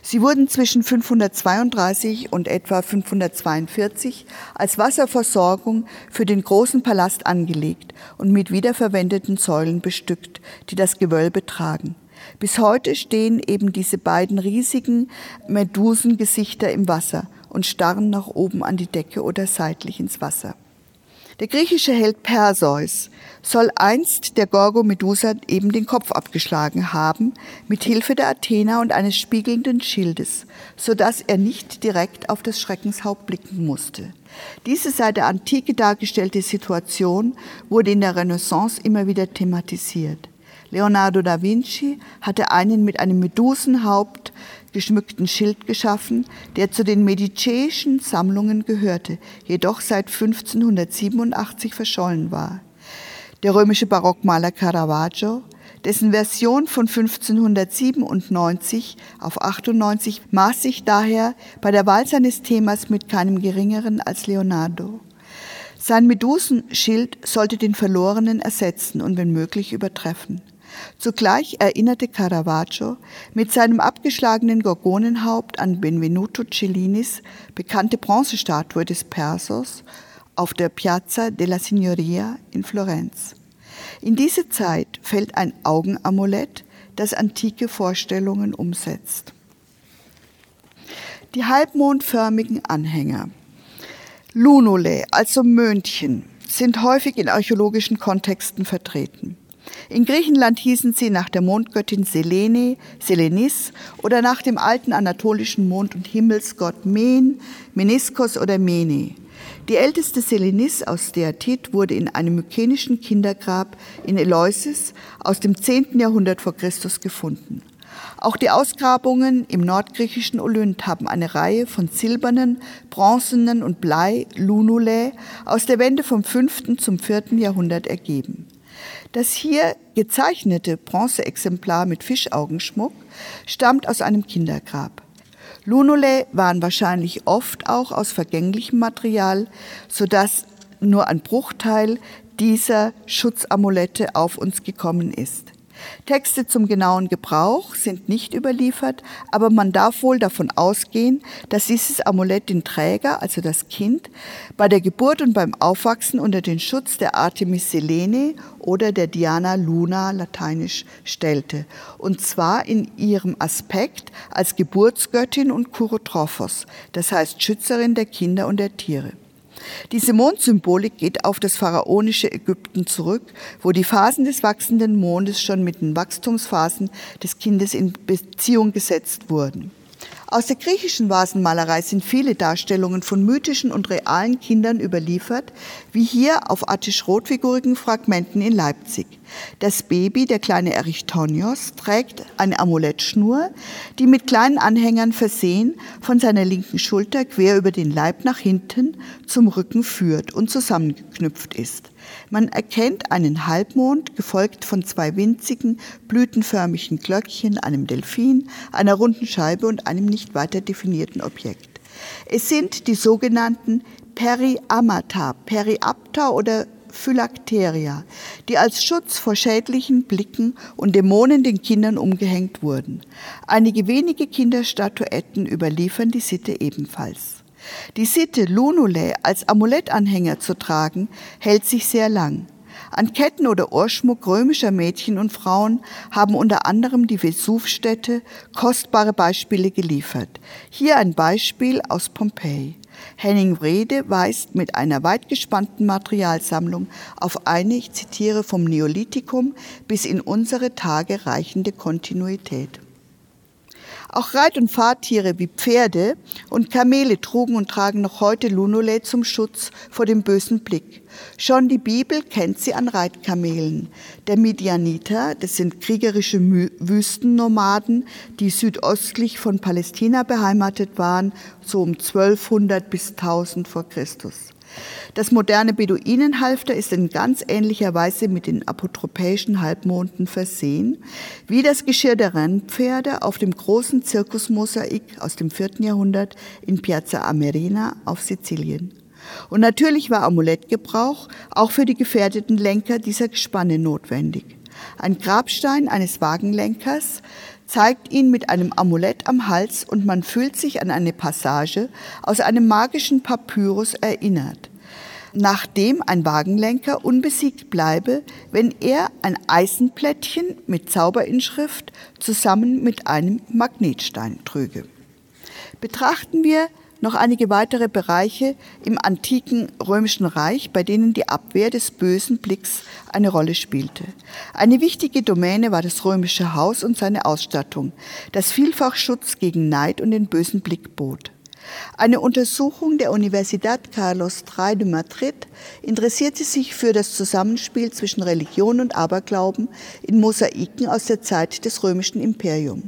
Sie wurden zwischen 532 und etwa 542 als Wasserversorgung für den großen Palast angelegt und mit wiederverwendeten Säulen bestückt, die das Gewölbe tragen. Bis heute stehen eben diese beiden riesigen Medusengesichter im Wasser und starren nach oben an die Decke oder seitlich ins Wasser. Der griechische Held Perseus soll einst der Gorgo Medusa eben den Kopf abgeschlagen haben, mit Hilfe der Athener und eines spiegelnden Schildes, so dass er nicht direkt auf das Schreckenshaupt blicken musste. Diese seit der Antike dargestellte Situation wurde in der Renaissance immer wieder thematisiert. Leonardo da Vinci hatte einen mit einem Medusenhaupt geschmückten Schild geschaffen, der zu den mediceischen Sammlungen gehörte, jedoch seit 1587 verschollen war. Der römische Barockmaler Caravaggio, dessen Version von 1597 auf 98 maß sich daher bei der Wahl seines Themas mit keinem geringeren als Leonardo. Sein Medusenschild sollte den verlorenen ersetzen und wenn möglich übertreffen. Zugleich erinnerte Caravaggio mit seinem abgeschlagenen Gorgonenhaupt an Benvenuto Cellinis bekannte Bronzestatue des Persos auf der Piazza della Signoria in Florenz. In diese Zeit fällt ein Augenamulett, das antike Vorstellungen umsetzt. Die halbmondförmigen Anhänger. Lunulae, also Möhnchen, sind häufig in archäologischen Kontexten vertreten. In Griechenland hießen sie nach der Mondgöttin Selene, Selenis oder nach dem alten anatolischen Mond- und Himmelsgott Men, Meniskos oder Mene. Die älteste Selenis aus Steatit wurde in einem mykenischen Kindergrab in Eleusis aus dem 10. Jahrhundert vor Christus gefunden. Auch die Ausgrabungen im nordgriechischen Olynt haben eine Reihe von silbernen, bronzenen und Blei Lunulae aus der Wende vom 5. zum 4. Jahrhundert ergeben. Das hier gezeichnete Bronzeexemplar mit Fischaugenschmuck stammt aus einem Kindergrab. Lunulae waren wahrscheinlich oft auch aus vergänglichem Material, sodass nur ein Bruchteil dieser Schutzamulette auf uns gekommen ist. Texte zum genauen Gebrauch sind nicht überliefert, aber man darf wohl davon ausgehen, dass dieses Amulett den Träger, also das Kind, bei der Geburt und beim Aufwachsen unter den Schutz der Artemis Selene oder der Diana Luna lateinisch stellte, und zwar in ihrem Aspekt als Geburtsgöttin und Kurotrophos, das heißt Schützerin der Kinder und der Tiere. Diese Mondsymbolik geht auf das pharaonische Ägypten zurück, wo die Phasen des wachsenden Mondes schon mit den Wachstumsphasen des Kindes in Beziehung gesetzt wurden. Aus der griechischen Vasenmalerei sind viele Darstellungen von mythischen und realen Kindern überliefert, wie hier auf attisch-rotfigurigen Fragmenten in Leipzig. Das Baby, der kleine Erichtonios, trägt eine Amulettschnur, die mit kleinen Anhängern versehen von seiner linken Schulter quer über den Leib nach hinten zum Rücken führt und zusammengeknüpft ist. Man erkennt einen Halbmond, gefolgt von zwei winzigen, blütenförmigen Glöckchen, einem Delfin, einer runden Scheibe und einem nicht weiter definierten Objekt. Es sind die sogenannten Periamata, Periapta oder Phylakteria, die als Schutz vor schädlichen Blicken und Dämonen den Kindern umgehängt wurden. Einige wenige Kinderstatuetten überliefern die Sitte ebenfalls. Die Sitte, Lunule als Amulettanhänger zu tragen, hält sich sehr lang. An Ketten oder Ohrschmuck römischer Mädchen und Frauen haben unter anderem die Vesuvstädte kostbare Beispiele geliefert. Hier ein Beispiel aus Pompeji. Henning Wrede weist mit einer weit gespannten Materialsammlung auf eine, ich zitiere, vom Neolithikum bis in unsere Tage reichende Kontinuität. Auch Reit- und Fahrtiere wie Pferde und Kamele trugen und tragen noch heute Lunule zum Schutz vor dem bösen Blick. Schon die Bibel kennt sie an Reitkamelen. Der Midianiter, das sind kriegerische Wüstennomaden, die südöstlich von Palästina beheimatet waren, so um 1200 bis 1000 vor Christus. Das moderne Beduinenhalfter ist in ganz ähnlicher Weise mit den apotropäischen Halbmonden versehen, wie das Geschirr der Rennpferde auf dem großen Zirkusmosaik aus dem 4. Jahrhundert in Piazza Amerina auf Sizilien. Und natürlich war Amulettgebrauch auch für die gefährdeten Lenker dieser Gespanne notwendig. Ein Grabstein eines Wagenlenkers zeigt ihn mit einem Amulett am Hals und man fühlt sich an eine Passage aus einem magischen Papyrus erinnert, nachdem ein Wagenlenker unbesiegt bleibe, wenn er ein Eisenplättchen mit Zauberinschrift zusammen mit einem Magnetstein trüge. Betrachten wir noch einige weitere Bereiche im antiken römischen Reich, bei denen die Abwehr des bösen Blicks eine Rolle spielte. Eine wichtige Domäne war das römische Haus und seine Ausstattung, das vielfach Schutz gegen Neid und den bösen Blick bot. Eine Untersuchung der Universidad Carlos III de Madrid interessierte sich für das Zusammenspiel zwischen Religion und Aberglauben in Mosaiken aus der Zeit des römischen Imperiums.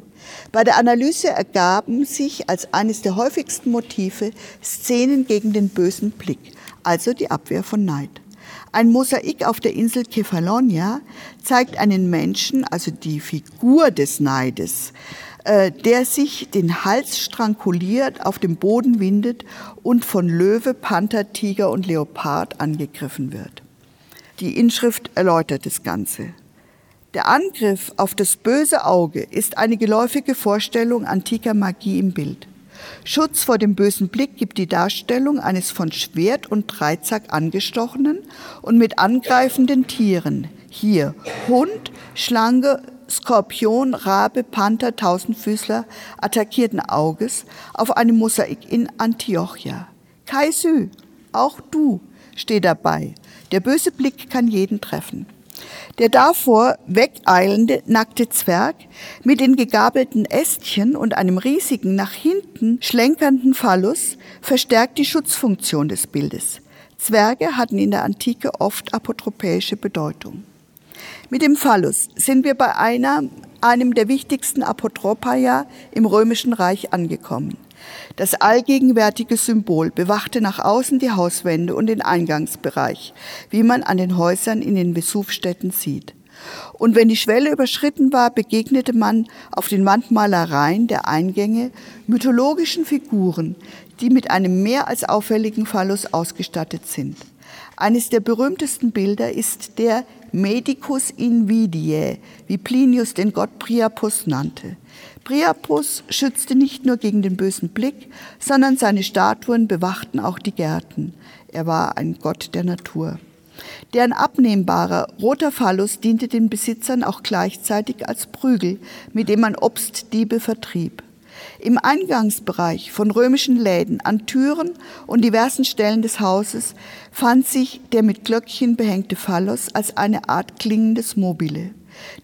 Bei der Analyse ergaben sich als eines der häufigsten Motive Szenen gegen den bösen Blick, also die Abwehr von Neid. Ein Mosaik auf der Insel Kefalonia zeigt einen Menschen, also die Figur des Neides, der sich den Hals stranguliert, auf dem Boden windet und von Löwe, Panther, Tiger und Leopard angegriffen wird. Die Inschrift erläutert das Ganze. Der Angriff auf das böse Auge ist eine geläufige Vorstellung antiker Magie im Bild. Schutz vor dem bösen Blick gibt die Darstellung eines von Schwert und Dreizack angestochenen und mit angreifenden Tieren, hier Hund, Schlange, Skorpion, Rabe, Panther, Tausendfüßler, attackierten Auges auf einem Mosaik in Antiochia. Kaisü, auch du, steh dabei. Der böse Blick kann jeden treffen. Der davor wegeilende nackte Zwerg mit den gegabelten Ästchen und einem riesigen nach hinten schlenkernden Phallus verstärkt die Schutzfunktion des Bildes. Zwerge hatten in der Antike oft apotropäische Bedeutung. Mit dem Phallus sind wir bei einer, einem der wichtigsten Apotropaia im Römischen Reich angekommen. Das allgegenwärtige Symbol bewachte nach außen die Hauswände und den Eingangsbereich, wie man an den Häusern in den Vesuvstädten sieht. Und wenn die Schwelle überschritten war, begegnete man auf den Wandmalereien der Eingänge mythologischen Figuren, die mit einem mehr als auffälligen Phallus ausgestattet sind. Eines der berühmtesten Bilder ist der Medicus invidiae, wie Plinius den Gott Priapus nannte. Priapus schützte nicht nur gegen den bösen Blick, sondern seine Statuen bewachten auch die Gärten. Er war ein Gott der Natur. Deren abnehmbarer roter Phallus diente den Besitzern auch gleichzeitig als Prügel, mit dem man Obstdiebe vertrieb. Im Eingangsbereich von römischen Läden, an Türen und diversen Stellen des Hauses fand sich der mit Glöckchen behängte Phallus als eine Art klingendes Mobile.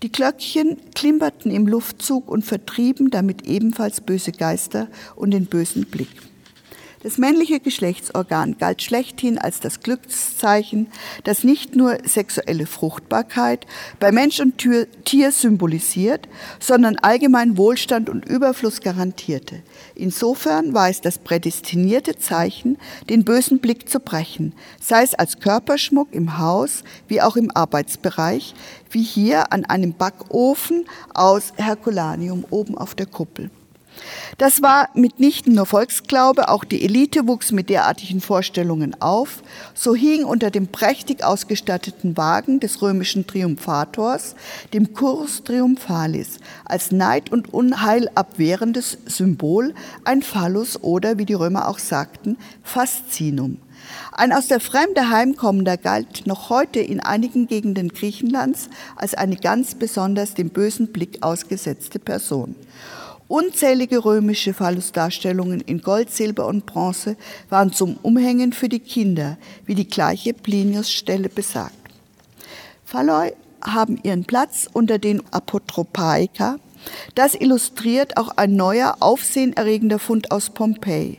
Die Glöckchen klimperten im Luftzug und vertrieben damit ebenfalls böse Geister und den bösen Blick. Das männliche Geschlechtsorgan galt schlechthin als das Glückszeichen, das nicht nur sexuelle Fruchtbarkeit bei Mensch und Tier symbolisiert, sondern allgemein Wohlstand und Überfluss garantierte. Insofern war es das prädestinierte Zeichen, den bösen Blick zu brechen, sei es als Körperschmuck im Haus wie auch im Arbeitsbereich, wie hier an einem Backofen aus Herkulanium oben auf der Kuppel. Das war mitnichten nur Volksglaube, auch die Elite wuchs mit derartigen Vorstellungen auf. So hing unter dem prächtig ausgestatteten Wagen des römischen Triumphators, dem Cursus Triumphalis, als Neid und Unheil abwehrendes Symbol ein Phallus oder, wie die Römer auch sagten, Faszinum. Ein aus der Fremde heimkommender galt noch heute in einigen Gegenden Griechenlands als eine ganz besonders dem bösen Blick ausgesetzte Person. Unzählige römische Phallusdarstellungen in Gold, Silber und Bronze waren zum Umhängen für die Kinder, wie die gleiche Plinius-Stelle besagt. Phalloi haben ihren Platz unter den Apotropaika. Das illustriert auch ein neuer, aufsehenerregender Fund aus Pompeji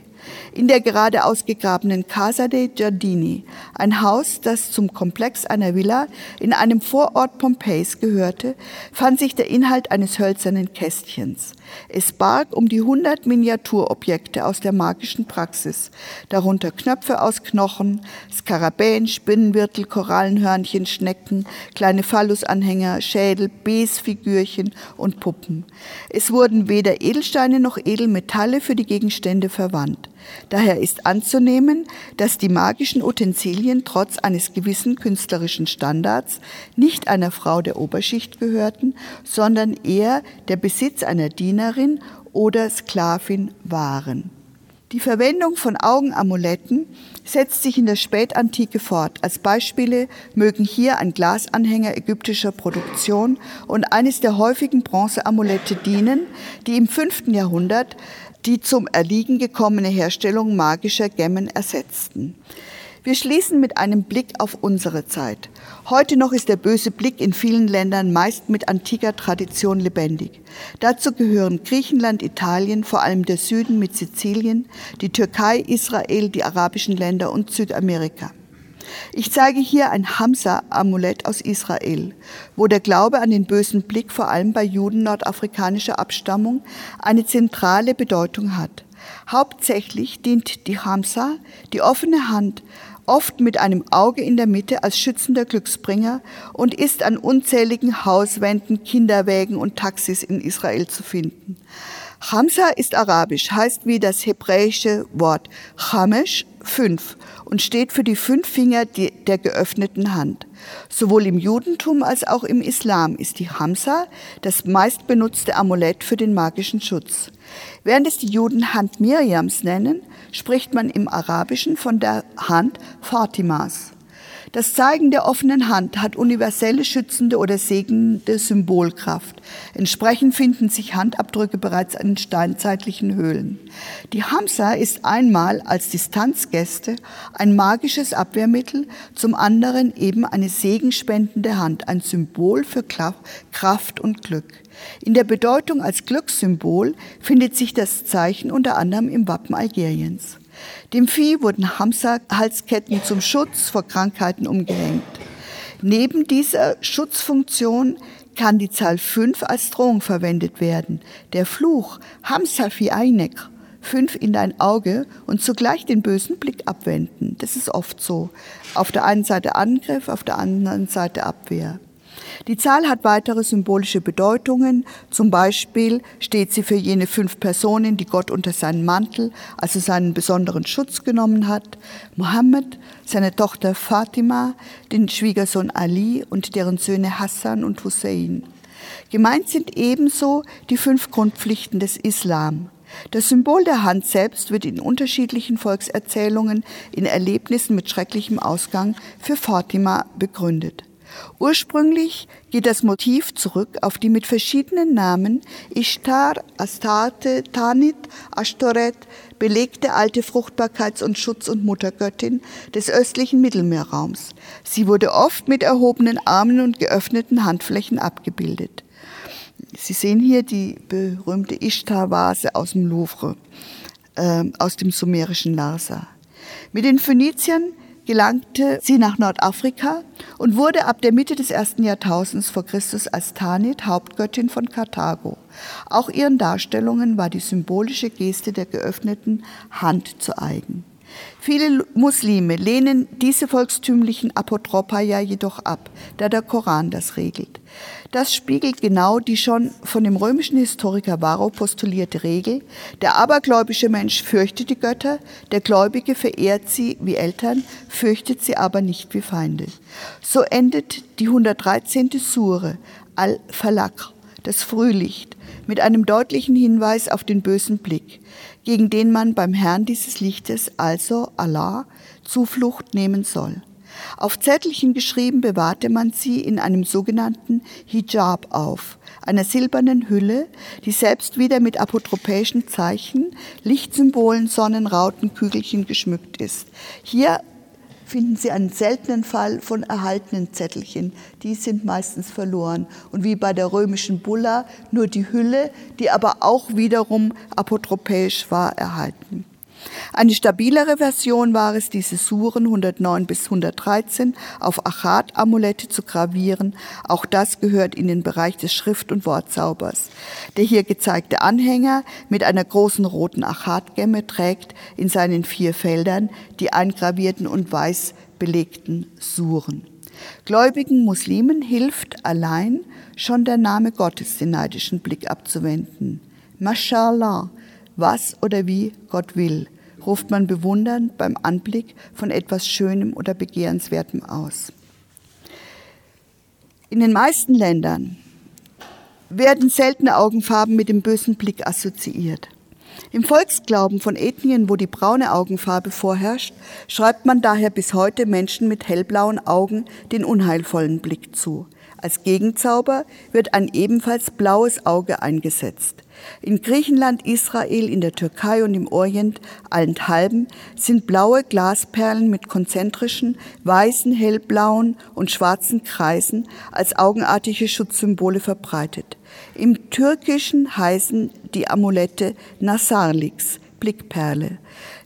in der gerade ausgegrabenen Casa dei Giardini, ein Haus, das zum Komplex einer Villa in einem Vorort Pompeis gehörte, fand sich der Inhalt eines hölzernen Kästchens. Es barg um die 100 Miniaturobjekte aus der magischen Praxis, darunter Knöpfe aus Knochen, Skarabäen, Spinnenwirtel, Korallenhörnchen, Schnecken, kleine Phallusanhänger, Schädel, Besfigürchen und Puppen. Es wurden weder Edelsteine noch Edelmetalle für die Gegenstände verwandt. Daher ist anzunehmen, dass die magischen Utensilien trotz eines gewissen künstlerischen Standards nicht einer Frau der Oberschicht gehörten, sondern eher der Besitz einer Dienerin oder Sklavin waren. Die Verwendung von Augenamuletten setzt sich in der Spätantike fort. Als Beispiele mögen hier ein Glasanhänger ägyptischer Produktion und eines der häufigen Bronzeamulette dienen, die im 5. Jahrhundert die zum Erliegen gekommene Herstellung magischer Gemmen ersetzten. Wir schließen mit einem Blick auf unsere Zeit. Heute noch ist der böse Blick in vielen Ländern meist mit antiker Tradition lebendig. Dazu gehören Griechenland, Italien, vor allem der Süden mit Sizilien, die Türkei, Israel, die arabischen Länder und Südamerika. Ich zeige hier ein Hamsa-Amulett aus Israel, wo der Glaube an den bösen Blick vor allem bei Juden nordafrikanischer Abstammung eine zentrale Bedeutung hat. Hauptsächlich dient die Hamsa, die offene Hand, oft mit einem Auge in der Mitte als schützender Glücksbringer und ist an unzähligen Hauswänden, Kinderwägen und Taxis in Israel zu finden. Hamsa ist arabisch, heißt wie das hebräische Wort Chamesh, fünf, und steht für die fünf Finger der geöffneten Hand. Sowohl im Judentum als auch im Islam ist die Hamsa das meistbenutzte Amulett für den magischen Schutz. Während es die Juden Hand Miriams nennen, spricht man im Arabischen von der Hand Fatimas. Das Zeigen der offenen Hand hat universelle schützende oder segnende Symbolkraft. Entsprechend finden sich Handabdrücke bereits in steinzeitlichen Höhlen. Die Hamsa ist einmal als Distanzgäste ein magisches Abwehrmittel, zum anderen eben eine segenspendende Hand, ein Symbol für Kraft und Glück. In der Bedeutung als Glückssymbol findet sich das Zeichen unter anderem im Wappen Algeriens. Dem Vieh wurden Hamsa-Halsketten zum Schutz vor Krankheiten umgehängt. Neben dieser Schutzfunktion kann die Zahl 5 als Drohung verwendet werden. Der Fluch Hamsa fi Einek, fünf in dein Auge und zugleich den bösen Blick abwenden. Das ist oft so. Auf der einen Seite Angriff, auf der anderen Seite Abwehr. Die Zahl hat weitere symbolische Bedeutungen. Zum Beispiel steht sie für jene fünf Personen, die Gott unter seinen Mantel, also seinen besonderen Schutz genommen hat. Mohammed, seine Tochter Fatima, den Schwiegersohn Ali und deren Söhne Hassan und Hussein. Gemeint sind ebenso die fünf Grundpflichten des Islam. Das Symbol der Hand selbst wird in unterschiedlichen Volkserzählungen in Erlebnissen mit schrecklichem Ausgang für Fatima begründet. Ursprünglich geht das Motiv zurück auf die mit verschiedenen Namen Ishtar, Astarte, Tanit, Ashtoret belegte alte Fruchtbarkeits- und Schutz- und Muttergöttin des östlichen Mittelmeerraums. Sie wurde oft mit erhobenen Armen und geöffneten Handflächen abgebildet. Sie sehen hier die berühmte Ishtar-Vase aus dem Louvre, äh, aus dem sumerischen Larsa. Mit den Phöniziern gelangte sie nach Nordafrika und wurde ab der Mitte des ersten Jahrtausends vor Christus als Tanit Hauptgöttin von Karthago. Auch ihren Darstellungen war die symbolische Geste der geöffneten Hand zu eigen. Viele Muslime lehnen diese volkstümlichen Apotropaya jedoch ab, da der Koran das regelt. Das spiegelt genau die schon von dem römischen Historiker Varro postulierte Regel, der abergläubische Mensch fürchtet die Götter, der Gläubige verehrt sie wie Eltern, fürchtet sie aber nicht wie Feinde. So endet die 113. Sure Al-Falaq, das Frühlicht, mit einem deutlichen Hinweis auf den bösen Blick, gegen den man beim Herrn dieses Lichtes, also Allah, Zuflucht nehmen soll. Auf Zettelchen geschrieben bewahrte man sie in einem sogenannten Hijab auf, einer silbernen Hülle, die selbst wieder mit apotropäischen Zeichen, Lichtsymbolen, Sonnenrauten, Kügelchen geschmückt ist. Hier finden Sie einen seltenen Fall von erhaltenen Zettelchen. Die sind meistens verloren. Und wie bei der römischen Bulla nur die Hülle, die aber auch wiederum apotropäisch war, erhalten. Eine stabilere Version war es, diese Suren 109 bis 113 auf Achat-Amulette zu gravieren. Auch das gehört in den Bereich des Schrift- und Wortzaubers. Der hier gezeigte Anhänger mit einer großen roten Achat-Gemme trägt in seinen vier Feldern die eingravierten und weiß belegten Suren. Gläubigen Muslimen hilft allein schon der Name Gottes, den neidischen Blick abzuwenden. Mashallah, was oder wie Gott will, ruft man bewundernd beim Anblick von etwas Schönem oder Begehrenswertem aus. In den meisten Ländern werden seltene Augenfarben mit dem bösen Blick assoziiert. Im Volksglauben von Ethnien, wo die braune Augenfarbe vorherrscht, schreibt man daher bis heute Menschen mit hellblauen Augen den unheilvollen Blick zu. Als Gegenzauber wird ein ebenfalls blaues Auge eingesetzt. In Griechenland, Israel, in der Türkei und im Orient allenthalben sind blaue Glasperlen mit konzentrischen, weißen, hellblauen und schwarzen Kreisen als augenartige Schutzsymbole verbreitet. Im Türkischen heißen die Amulette Nasarlix, Blickperle.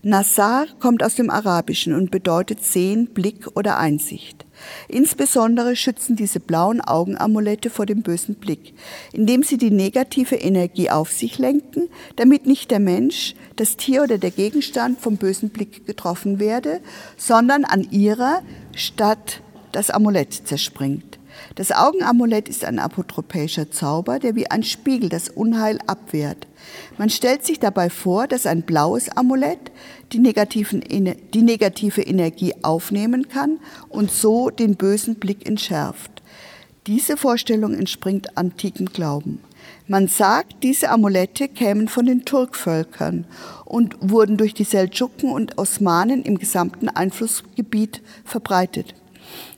Nasar kommt aus dem Arabischen und bedeutet Sehen, Blick oder Einsicht. Insbesondere schützen diese blauen Augenamulette vor dem bösen Blick, indem sie die negative Energie auf sich lenken, damit nicht der Mensch, das Tier oder der Gegenstand vom bösen Blick getroffen werde, sondern an ihrer statt das Amulett zerspringt. Das Augenamulett ist ein apotropäischer Zauber, der wie ein Spiegel das Unheil abwehrt. Man stellt sich dabei vor, dass ein blaues Amulett die, negativen, die negative Energie aufnehmen kann und so den bösen Blick entschärft. Diese Vorstellung entspringt antiken Glauben. Man sagt, diese Amulette kämen von den Turkvölkern und wurden durch die Seldschuken und Osmanen im gesamten Einflussgebiet verbreitet.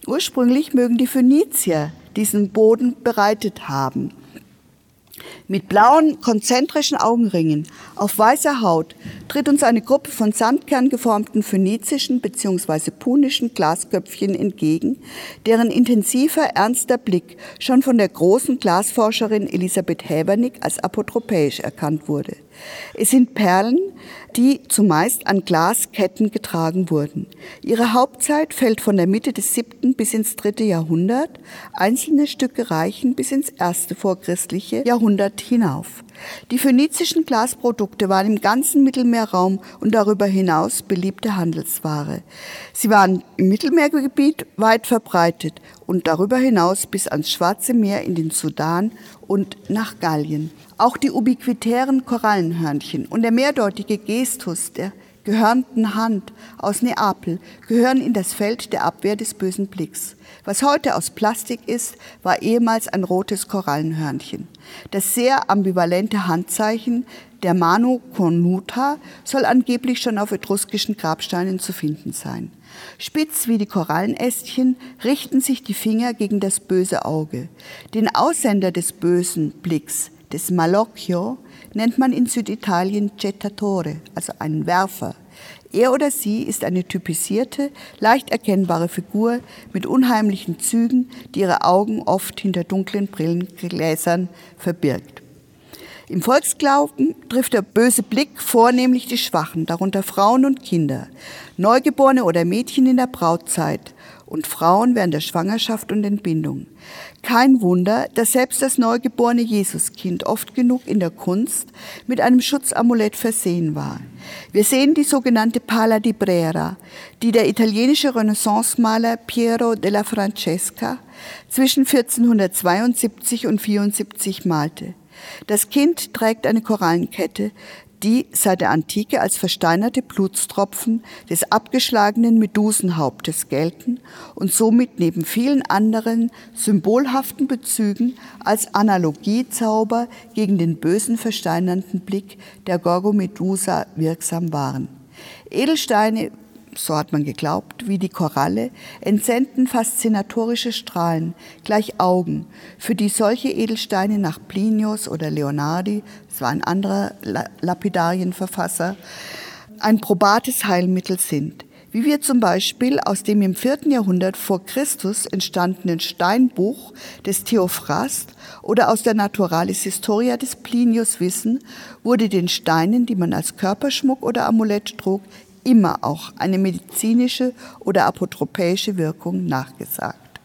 Ursprünglich mögen die Phönizier diesen Boden bereitet haben. Mit blauen, konzentrischen Augenringen auf weißer Haut tritt uns eine Gruppe von sandkerngeformten phönizischen bzw. punischen Glasköpfchen entgegen, deren intensiver, ernster Blick schon von der großen Glasforscherin Elisabeth Häbernick als apotropäisch erkannt wurde. Es sind Perlen, die zumeist an Glasketten getragen wurden. Ihre Hauptzeit fällt von der Mitte des siebten bis ins dritte Jahrhundert. Einzelne Stücke reichen bis ins erste vorchristliche Jahrhundert hinauf. Die phönizischen Glasprodukte waren im ganzen Mittelmeerraum und darüber hinaus beliebte Handelsware. Sie waren im Mittelmeergebiet weit verbreitet und darüber hinaus bis ans Schwarze Meer in den Sudan und nach Gallien. Auch die ubiquitären Korallenhörnchen und der mehrdeutige Gestus der gehörnten Hand aus Neapel gehören in das Feld der Abwehr des bösen Blicks. Was heute aus Plastik ist, war ehemals ein rotes Korallenhörnchen. Das sehr ambivalente Handzeichen der Manu Cornuta soll angeblich schon auf etruskischen Grabsteinen zu finden sein. Spitz wie die Korallenästchen richten sich die Finger gegen das böse Auge. Den Aussender des bösen Blicks des Malocchio nennt man in Süditalien Jettatore, also einen Werfer. Er oder sie ist eine typisierte, leicht erkennbare Figur mit unheimlichen Zügen, die ihre Augen oft hinter dunklen Brillengläsern verbirgt. Im Volksglauben trifft der böse Blick vornehmlich die Schwachen, darunter Frauen und Kinder, Neugeborene oder Mädchen in der Brautzeit und Frauen während der Schwangerschaft und Entbindung. Kein Wunder, dass selbst das neugeborene Jesuskind oft genug in der Kunst mit einem Schutzamulett versehen war. Wir sehen die sogenannte Pala di Brera, die der italienische Renaissance-Maler Piero della Francesca zwischen 1472 und 74 malte. Das Kind trägt eine Korallenkette, die seit der Antike als versteinerte Blutstropfen des abgeschlagenen Medusenhauptes gelten und somit neben vielen anderen symbolhaften Bezügen als Analogiezauber gegen den bösen versteinernden Blick der Gorgomedusa wirksam waren. Edelsteine so hat man geglaubt, wie die Koralle, entsenden faszinatorische Strahlen, gleich Augen, für die solche Edelsteine nach Plinius oder Leonardi, das war ein anderer Lapidarienverfasser, ein probates Heilmittel sind. Wie wir zum Beispiel aus dem im vierten Jahrhundert vor Christus entstandenen Steinbuch des Theophrast oder aus der Naturalis Historia des Plinius wissen, wurde den Steinen, die man als Körperschmuck oder Amulett trug, immer auch eine medizinische oder apotropäische Wirkung nachgesagt.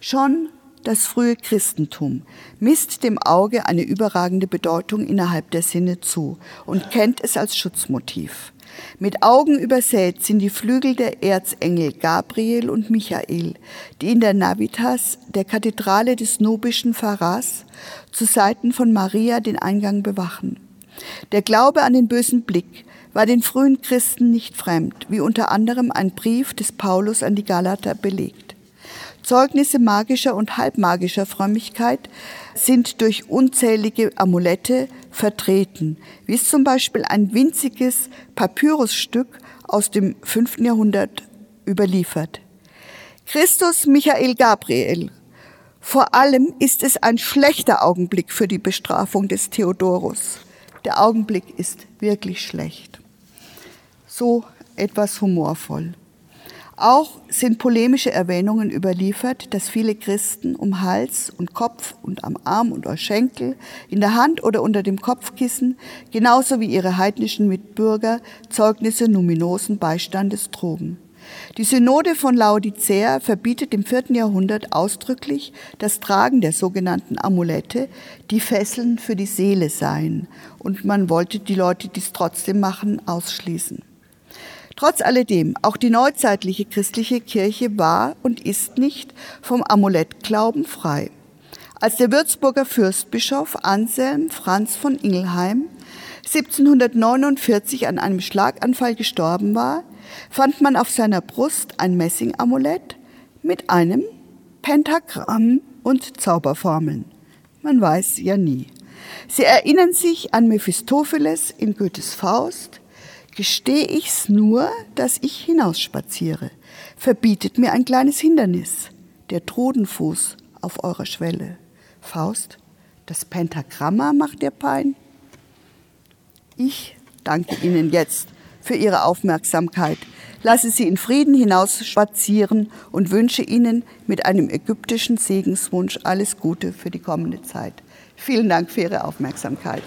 Schon das frühe Christentum misst dem Auge eine überragende Bedeutung innerhalb der Sinne zu und kennt es als Schutzmotiv. Mit Augen übersät sind die Flügel der Erzengel Gabriel und Michael, die in der Navitas der Kathedrale des nubischen Pfarrers zu Seiten von Maria den Eingang bewachen. Der Glaube an den bösen Blick war den frühen Christen nicht fremd, wie unter anderem ein Brief des Paulus an die Galater belegt. Zeugnisse magischer und halbmagischer Frömmigkeit sind durch unzählige Amulette vertreten, wie es zum Beispiel ein winziges Papyrusstück aus dem fünften Jahrhundert überliefert. Christus Michael Gabriel. Vor allem ist es ein schlechter Augenblick für die Bestrafung des Theodorus. Der Augenblick ist wirklich schlecht so etwas humorvoll. Auch sind polemische Erwähnungen überliefert, dass viele Christen um Hals und Kopf und am Arm und Schenkel, in der Hand oder unter dem Kopfkissen, genauso wie ihre heidnischen Mitbürger, Zeugnisse numinosen Beistandes trugen. Die Synode von Laodicea verbietet im vierten Jahrhundert ausdrücklich das Tragen der sogenannten Amulette, die Fesseln für die Seele seien, und man wollte die Leute, die es trotzdem machen, ausschließen. Trotz alledem, auch die neuzeitliche christliche Kirche war und ist nicht vom Amulettglauben frei. Als der Würzburger Fürstbischof Anselm Franz von Ingelheim 1749 an einem Schlaganfall gestorben war, fand man auf seiner Brust ein Messingamulett mit einem Pentagramm und Zauberformeln. Man weiß ja nie. Sie erinnern sich an Mephistopheles in Goethes Faust, Gestehe ich's nur, dass ich hinausspaziere, verbietet mir ein kleines Hindernis, der Trodenfuß auf eurer Schwelle. Faust, das Pentagramma macht dir Pein? Ich danke Ihnen jetzt für Ihre Aufmerksamkeit. Lasse Sie in Frieden hinaus spazieren und wünsche Ihnen mit einem ägyptischen Segenswunsch alles Gute für die kommende Zeit. Vielen Dank für Ihre Aufmerksamkeit.